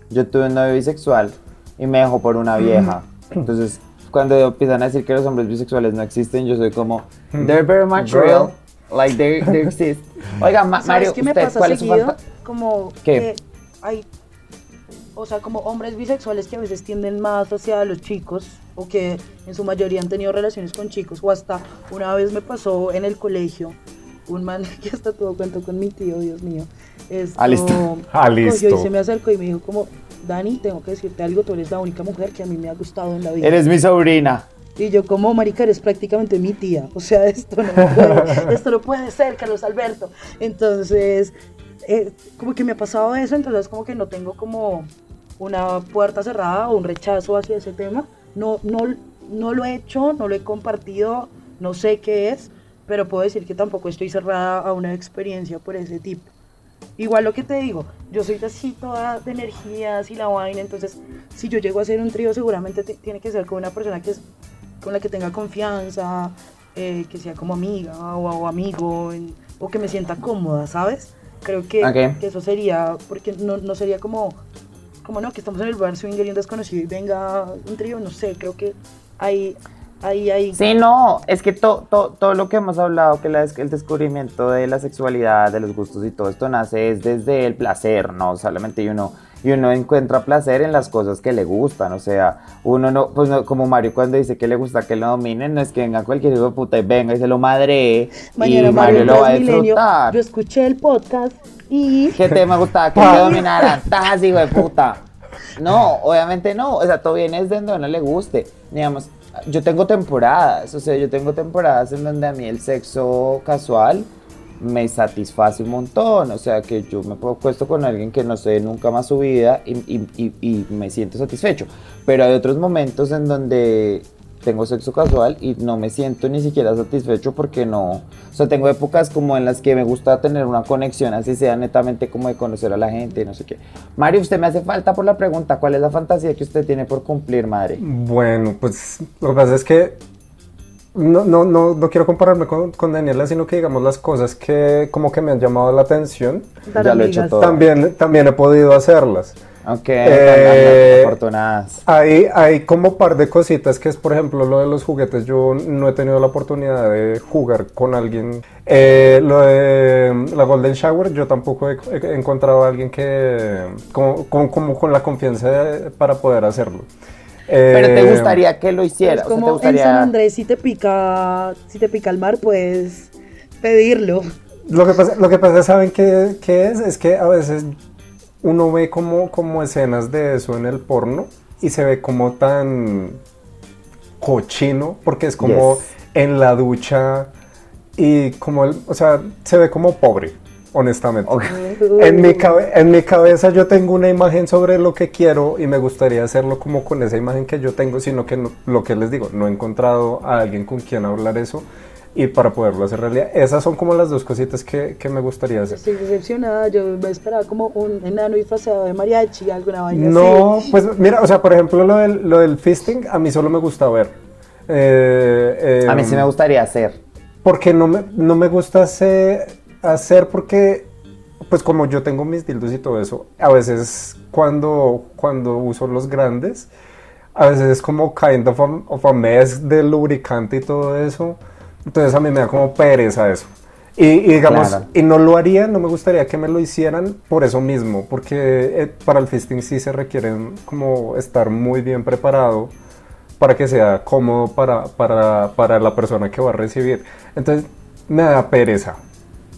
Yo tuve un novio bisexual y me dejó por una vieja. Entonces, cuando empiezan a decir que los hombres bisexuales no existen, yo soy como, they're very much Girl. real. Like, they, they exist. Oiga, Ma- ¿Sabes Mario, qué me ¿usted pasa cuál es su fanta- Como ¿Qué? que hay, o sea, como hombres bisexuales que a veces tienden más hacia los chicos o que en su mayoría han tenido relaciones con chicos o hasta una vez me pasó en el colegio un man que hasta tuvo cuento con mi tío, Dios mío. Esto, Ah, listo. Ah, cogió listo. Y se me acercó y me dijo como, Dani, tengo que decirte algo, tú eres la única mujer que a mí me ha gustado en la vida. Eres mi sobrina. Y yo como marica eres prácticamente mi tía. O sea, esto no puede, esto no puede ser, Carlos Alberto. Entonces, eh, como que me ha pasado eso, entonces como que no tengo como una puerta cerrada o un rechazo hacia ese tema. No, no, no lo he hecho, no lo he compartido, no sé qué es, pero puedo decir que tampoco estoy cerrada a una experiencia por ese tipo. Igual lo que te digo, yo soy así toda de energías y la vaina, entonces si yo llego a hacer un trío seguramente te- tiene que ser con una persona que es, con la que tenga confianza, eh, que sea como amiga o, o amigo, en- o que me sienta cómoda, ¿sabes? Creo que, que eso sería, porque no, no sería como, como no, que estamos en el bar swinger y un desconocido y venga un trío, no sé, creo que ahí, ahí, ahí... Sí, no, es que to- to- todo lo que hemos hablado, que la el descubrimiento de la sexualidad, de los gustos y todo esto nace es desde el placer, ¿no? Solamente uno, y uno encuentra placer en las cosas que le gustan, o sea, uno no, pues no, como Mario cuando dice que le gusta que lo dominen, no es que venga cualquier hijo de puta y venga y se lo madre Mañana y Mario lo va a disfrutar. Yo escuché el podcast y... ¿Qué te me gustaba que me dominaran? ¡Tas, hijo de puta! No, obviamente no. O sea, todo viene desde donde a uno le guste. Digamos, yo tengo temporadas. O sea, yo tengo temporadas en donde a mí el sexo casual me satisface un montón. O sea, que yo me puesto con alguien que no sé nunca más su vida y- y me siento satisfecho. Pero hay otros momentos en donde tengo sexo casual y no me siento ni siquiera satisfecho porque no, o sea, tengo épocas como en las que me gusta tener una conexión, así sea netamente como de conocer a la gente y no sé qué. Mario, usted me hace falta por la pregunta, ¿cuál es la fantasía que usted tiene por cumplir, madre? Bueno, pues lo que pasa es que no, no, no, no quiero compararme con, con Daniela, sino que digamos las cosas que como que me han llamado la atención, Ya lo he hecho todo. también, también he podido hacerlas. Ok, Eh, afortunadas. Hay, hay como par de cositas que es, por ejemplo, lo de los juguetes. Yo no he tenido la oportunidad de jugar con alguien. Eh, lo de la Golden Shower, yo tampoco he, he encontrado a alguien que como, como, como con la confianza de- para poder hacerlo. Pero te Eh, gustaría que lo hiciera, Es o sea, te como en San. Andrés, si te pica, si te pica el mar, puedes pedirlo. Lo que pasa, lo que pasa ¿saben qué, qué es? Es que a veces uno ve como, como escenas de eso en el porno y se ve como tan cochino, porque es como Yes. en la ducha y como, el, o sea, se ve como pobre, honestamente. En mi, cabe- en mi cabeza yo tengo una imagen sobre lo que quiero y me gustaría hacerlo como con esa imagen que yo tengo, sino que no- lo que les digo, no he encontrado a alguien con quien hablar eso y para poderlo hacer realidad. Esas son como las dos cositas que, que me gustaría hacer. Estoy decepcionada, yo me esperaba como un enano disfrazado de mariachi, alguna vaina No, así. pues mira, o sea, por ejemplo, lo del, lo del fisting, a mí solo me gusta ver. Eh, eh, A mí sí me gustaría hacer. Porque no me, no me gusta hacer, hacer porque, pues como yo tengo mis dildos y todo eso, a veces cuando, cuando uso los grandes, a veces es como kind of a, of a mess de lubricante y todo eso. Entonces a mí me da como pereza eso. Y, y digamos, Claro. y no lo haría, no me gustaría que me lo hicieran por eso mismo, porque eh, para el fisting sí se requiere como estar muy bien preparado para que sea cómodo para, para, para la persona que va a recibir. Entonces me da pereza.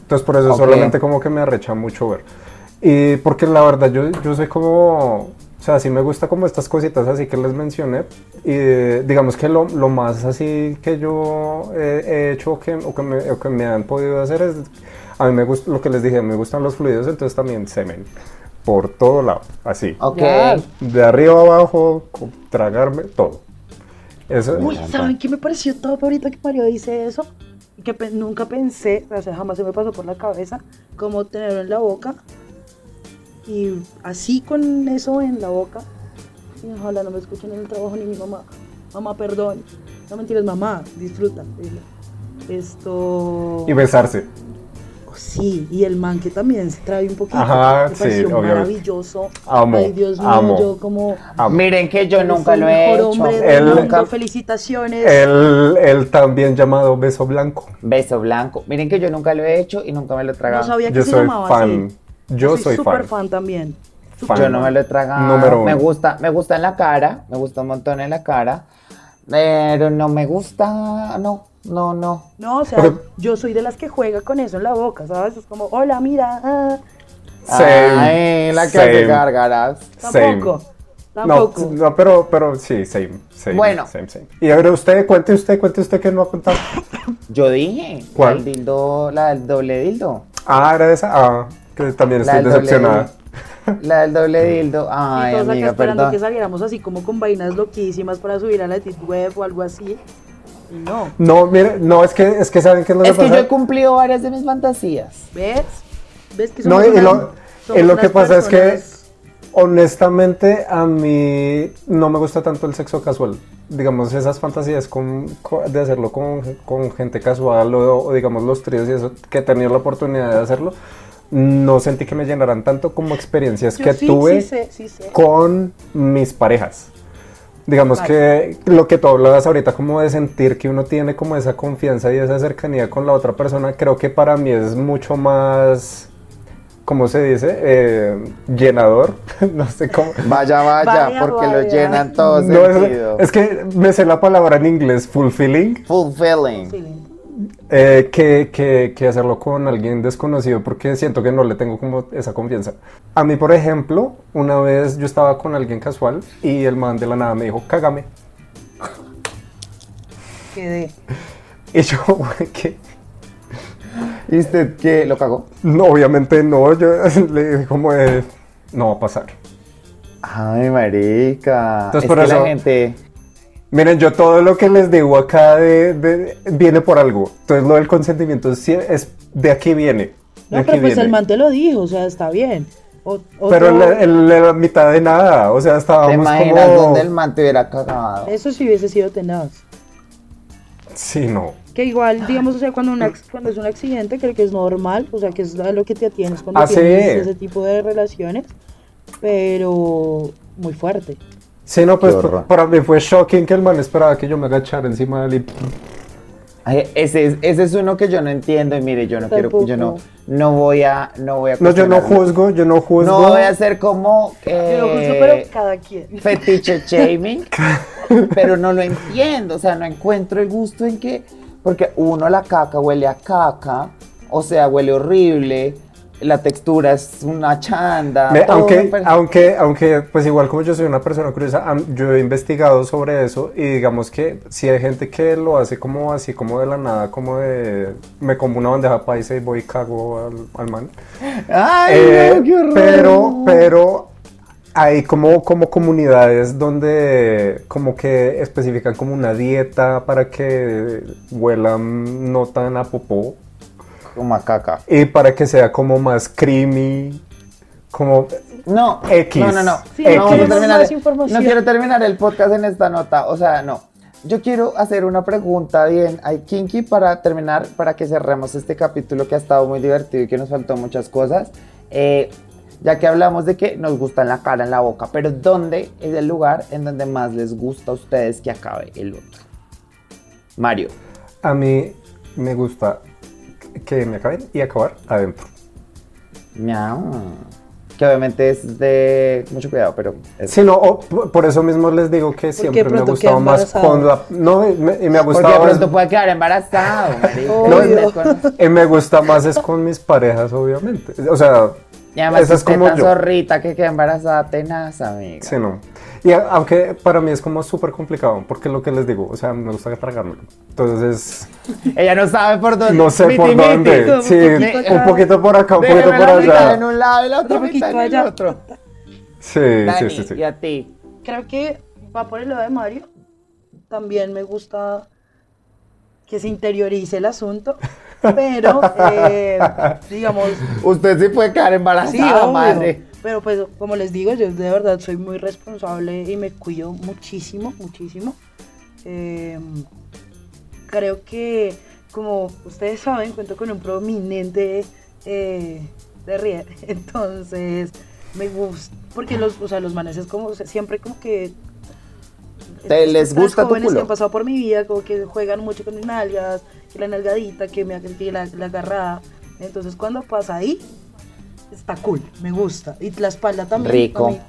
Entonces por eso solamente como que me arrecha mucho ver. Y porque la verdad yo, yo soy como, o sea, sí me gusta como estas cositas así que les mencioné. Y eh, digamos que lo, lo más así que yo he, he hecho o que, o, que me, o que me han podido hacer es, a mí me gusta, lo que les dije, me gustan los fluidos, entonces también semen. Por todo lado, así. Ok. De arriba a abajo, tragarme todo. Eso, Uy. ¿saben qué me pareció top ahorita que Mario dice eso? Que nunca pensé, o sea, jamás se me pasó por la cabeza, como tenerlo en la boca y así con eso en la boca. Y ojalá no me escuchen en el trabajo ni mi mamá. Mamá, perdón. No mentiras, mamá, disfruta. Esto. y besarse. Sí, y el man que también se trae un poquito. Ajá, me sí, obviamente. maravilloso. Amo, Ay, Dios mío, amo. yo como. Amo. Miren que yo nunca el lo he hecho. hombre del Él- mundo, Nunca- Felicitaciones. El, el también llamado beso blanco. Beso blanco. Miren que yo nunca lo he hecho y nunca me lo he No tragado. sabía que Yo se soy llamaba fan. así. Yo soy súper fan. fan también. Fan. Yo no me lo he tragado. Número Me uno. gusta, me gusta en la cara, me gusta un montón en la cara, pero no me gusta, no, no, no. No, o sea, Pero- yo soy de las que juega con eso en la boca, ¿sabes? Es como, hola, mira. ah". Same, Ay, la que same. hace gárgaras. Tampoco. No, Tampoco. no, pero, pero sí, same, same. Bueno. Same, same. Y ahora usted, cuente usted, cuente usted que no ha contado. Yo dije, ¿Cuál? La del dildo, la del doble dildo. Ah, era esa. Ah, que también La estoy doble decepcionada. La del doble dildo. y Ay, todos acá amiga, esperando perdón. que saliéramos así como con vainas loquísimas para subir a la Tit Web o algo así. Y no. No, mire, no, es que, es que saben que es lo que Es que pasa. yo he cumplido varias de mis fantasías. ¿Ves? ¿Ves que No, somos y unas- lo, somos y lo que pasa es que, honestamente, a mí no me gusta tanto el sexo casual. Digamos, esas fantasías con, con- de hacerlo con, con gente casual o, o, digamos, los tríos y eso, que he tenido la oportunidad de hacerlo, no sentí que me llenaran tanto como experiencias Yo que sí, tuve sí sé, sí sé. con mis parejas. Digamos Vale. que lo que tú hablabas ahorita, como de sentir que uno tiene como esa confianza y esa cercanía con la otra persona, creo que para mí es mucho más, ¿cómo se dice? Eh, llenador. no sé cómo. Vaya, vaya, Vaya, porque lo llenan todo No, es, es que me sé la palabra en inglés, fulfilling, Fulfilling. Sí. Eh, que, que, que hacerlo con alguien desconocido porque siento que no le tengo como esa confianza. A mí, por ejemplo, una vez yo estaba con alguien casual y el man de la nada me dijo, cágame. Quedé. Y yo, ¿qué? ¿Y usted qué? ¿Lo cagó? No, obviamente no, yo le dije como de, no va a pasar. Ay, marica. Entonces, es por que eso- la gente... Miren, yo todo lo que les digo acá de, de- viene por algo. Entonces lo del consentimiento sí es, de aquí viene. De No, aquí pero pues viene. el man te lo dijo, o sea, está bien. O- Pero en la, en la mitad de nada, o sea, ¿Te estábamos imaginas como... donde el man te hubiera cagado? Eso sí hubiese sido tenaz. Sí, no. Que igual, digamos, o sea, cuando, es un accidente, creo que es normal, o sea, que es a lo que te atienes cuando Ah, sí. tienes ese tipo de relaciones, pero muy fuerte. Sí, no, pues para mí fue shocking que el man esperaba que yo me agachara encima de él y... Ay, ese, es, ese es uno que yo no entiendo y mire, yo no quiero, yo no, Tampoco. no voy a, no voy a No, yo no juzgo, yo no juzgo. No voy a hacer como eh, Yo lo juzgo, pero cada quien. fetiche shaming, pero no lo entiendo, o sea, no encuentro el gusto en que, porque uno la caca huele a caca, o sea, huele horrible, la textura es una chanda, Me- aunque, me aunque, aunque, pues igual como yo soy una persona curiosa, yo he investigado sobre eso y digamos que si hay gente que lo hace como así, como de la nada, como de me como una bandeja paisa y voy y cago al, al man. Ay, Eh, no, qué horror. pero, pero hay como, como comunidades donde como que especifican como una dieta para que huelan no tan a popó como a caca. y para que sea como más creamy, como No, X. no, no, no. Sí, X. terminar, no quiero terminar el podcast en esta nota, o sea, no. Yo quiero hacer una pregunta bien a Kinky para terminar, para que cerremos este capítulo que ha estado muy divertido y que nos faltó muchas cosas. Eh, ya que hablamos de que nos gusta en la cara, en la boca, pero ¿dónde es el lugar en donde más les gusta a ustedes que acabe el otro? Mario. a mí me gusta que me acaben y acabar adentro. Miau. Que obviamente es de mucho cuidado, pero es Sí, no, por eso mismo les digo que siempre me ha gustado más con la... No, y me, me ha Porque de gustado... pronto puede quedar embarazado. Me conoce. Y me gusta más es con mis parejas, obviamente. O sea, Y además esa es como tan yo. zorrita que queda embarazada tenaz, amiga. Sí, no. Y a- aunque para mí es como súper complicado, porque lo que les digo, o sea, me gusta tragármelo. Entonces, Ella no sabe por dónde. no sé Miti, por miti. dónde. Un Sí, poquito acá. un poquito por acá, un poquito por la mitad en allá. un lado y la otra Un mitad poquito en el allá. otro. Sí, Dani, sí, sí, sí. y a ti. Creo que va por el lado de Mario. también me gusta que se interiorice el asunto, pero eh, digamos, Usted sí puede quedar sí, embarazada, obvio, madre. Pero pues como les digo, yo de verdad soy muy responsable y me cuido muchísimo, muchísimo. Eh, creo que, como ustedes saben, cuento con un prominente eh, de Rier, entonces me gusta, porque los, o sea, los manes es como, siempre como que... ¿Te les gusta tu jóvenes que culo? han pasado por mi vida, como que juegan mucho con mis nalgas, que la nalgadita, que, me, que la, la agarrada, entonces cuando pasa ahí, está cool, me gusta, y la espalda también. Rico. mí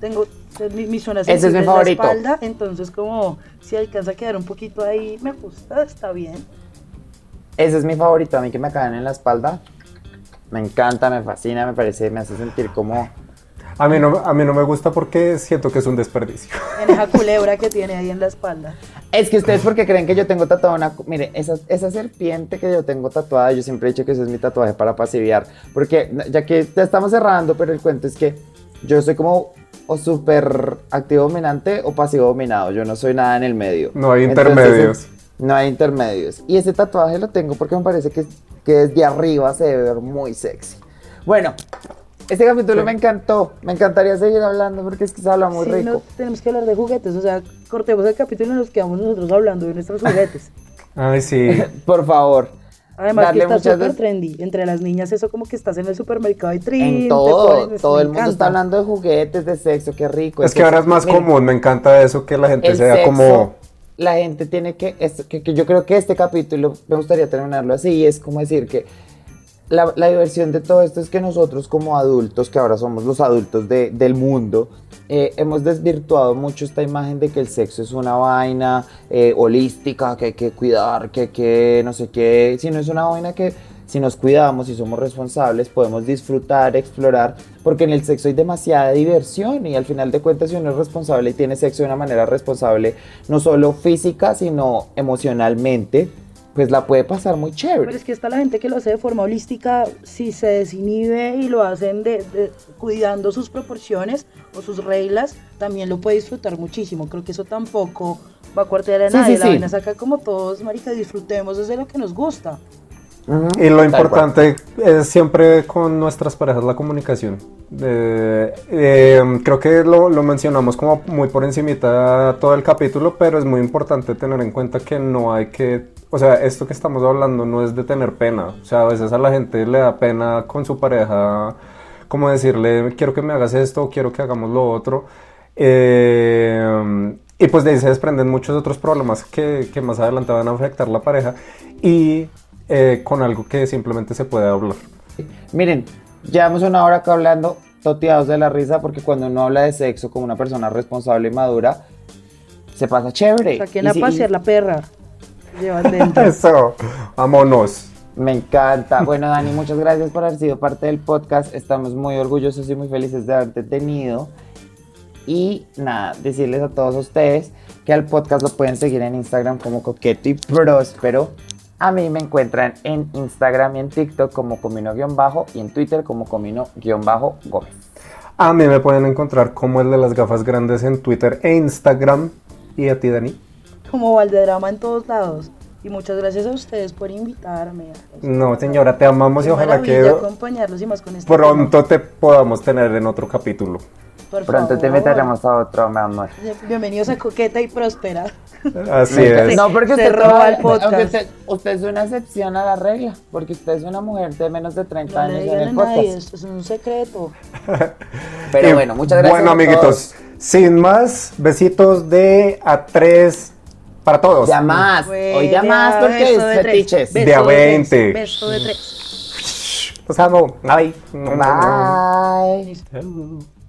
Tengo mi, mi zona Ese es mi favorito. la espalda, entonces como si alcanza a quedar un poquito ahí, me gusta, está bien. Ese es mi favorito, a mí que me caen en la espalda. Me encanta, me fascina, me parece, me hace sentir como... A mí, no, a mí no me gusta porque siento que es un desperdicio. En esa culebra que tiene ahí en la espalda. Es que ustedes porque creen que yo tengo tatuada una... Mire, esa, esa serpiente que yo tengo tatuada, yo siempre he dicho que ese es mi tatuaje para pasiviar. Porque ya que ya estamos cerrando, pero el cuento es que yo soy como o súper activo dominante o pasivo dominado. Yo no soy nada en el medio. No hay Entonces, intermedios. no hay intermedios. Y ese tatuaje lo tengo porque me parece que, que desde arriba se debe ver muy sexy. Bueno, este capítulo Sí. me encantó. Me encantaría seguir hablando porque es que se habla muy Sí, rico. no, tenemos que hablar de juguetes, o sea, cortemos el capítulo y nos quedamos nosotros hablando de nuestros juguetes. Ay, sí. Por favor. Además Darle que está súper trendy. Entre las niñas eso como que estás en el supermercado y trin, En todo, pones, todo me el mundo está hablando de juguetes, de sexo, qué rico. Es que ahora es más común, me encanta eso que la gente El sea sexo, como... la gente tiene que, es- que, que yo creo que este capítulo me gustaría terminarlo así, es como decir que la, diversión de todo esto es que nosotros como adultos, que ahora somos los adultos de- del mundo, eh, hemos desvirtuado mucho esta imagen de que el sexo es una vaina eh, holística, que hay que cuidar, que que no sé qué, sino es una vaina que si nos cuidamos y somos responsables podemos disfrutar, explorar, porque en el sexo hay demasiada diversión y al final de cuentas si uno es responsable y tiene sexo de una manera responsable, no solo física, sino emocionalmente, pues la puede pasar muy chévere. Pero es que está la gente que lo hace de forma holística, si se desinhibe y lo hacen de, de- cuidando sus proporciones o sus reglas, también lo puede disfrutar muchísimo. Creo que eso tampoco va a cuartear a Sí, nadie. sí, la sí. vaina saca como todos, marica, disfrutemos desde lo que nos gusta. Y lo importante es siempre con nuestras parejas la comunicación. Eh, eh, creo que lo, lo mencionamos como muy por encimita todo el capítulo, pero es muy importante tener en cuenta que no hay que, o sea, esto que estamos hablando no es de tener pena. O sea, a veces a la gente le da pena con su pareja, como decirle, quiero que me hagas esto, quiero que hagamos lo otro. Eh, y pues de ahí se desprenden muchos otros problemas que, que más adelante van a afectar la pareja y eh, con algo que simplemente se puede hablar. Miren, llevamos una hora acá hablando toteados de la risa porque cuando uno habla de sexo como una persona responsable y madura, se pasa chévere. Saquen Y a si- pasear la perra. Llevan dentro. Eso, vámonos. Me encanta. Bueno, Dani, muchas gracias por haber sido parte del podcast. Estamos muy orgullosos y muy felices de haberte tenido. Y nada, decirles a todos ustedes que al podcast lo pueden seguir en Instagram como Coqueto y Próspero. A mí me encuentran en Instagram y en TikTok como Comino-Bajo y en Twitter como Comino-Gómez. A mí me pueden encontrar como el de las gafas grandes en Twitter e Instagram. ¿Y a ti, Dani? Como Valdedrama en todos lados. Y muchas gracias a ustedes por invitarme. No, señora, te amamos y ojalá que acompañarlos y más con este pronto te podamos tener en otro capítulo. Por Pronto te meteremos a otro, mi amor. Bienvenidos a Coqueta y Próspera. Así es. No, porque Se usted, roba el podcast. aunque usted, usted es una excepción a la regla, porque usted es una mujer de menos de 30 No años en el nadie, podcast. esto es un secreto. Pero Y bueno, muchas gracias. Bueno, a amiguitos, todos. sin más, besitos de a tres para todos. Ya más, hoy ya más porque es beso de tres. fetiches. Beso De a tres, 20. Beso de tres. Los amo. Bye. Bye. Listo. Hello.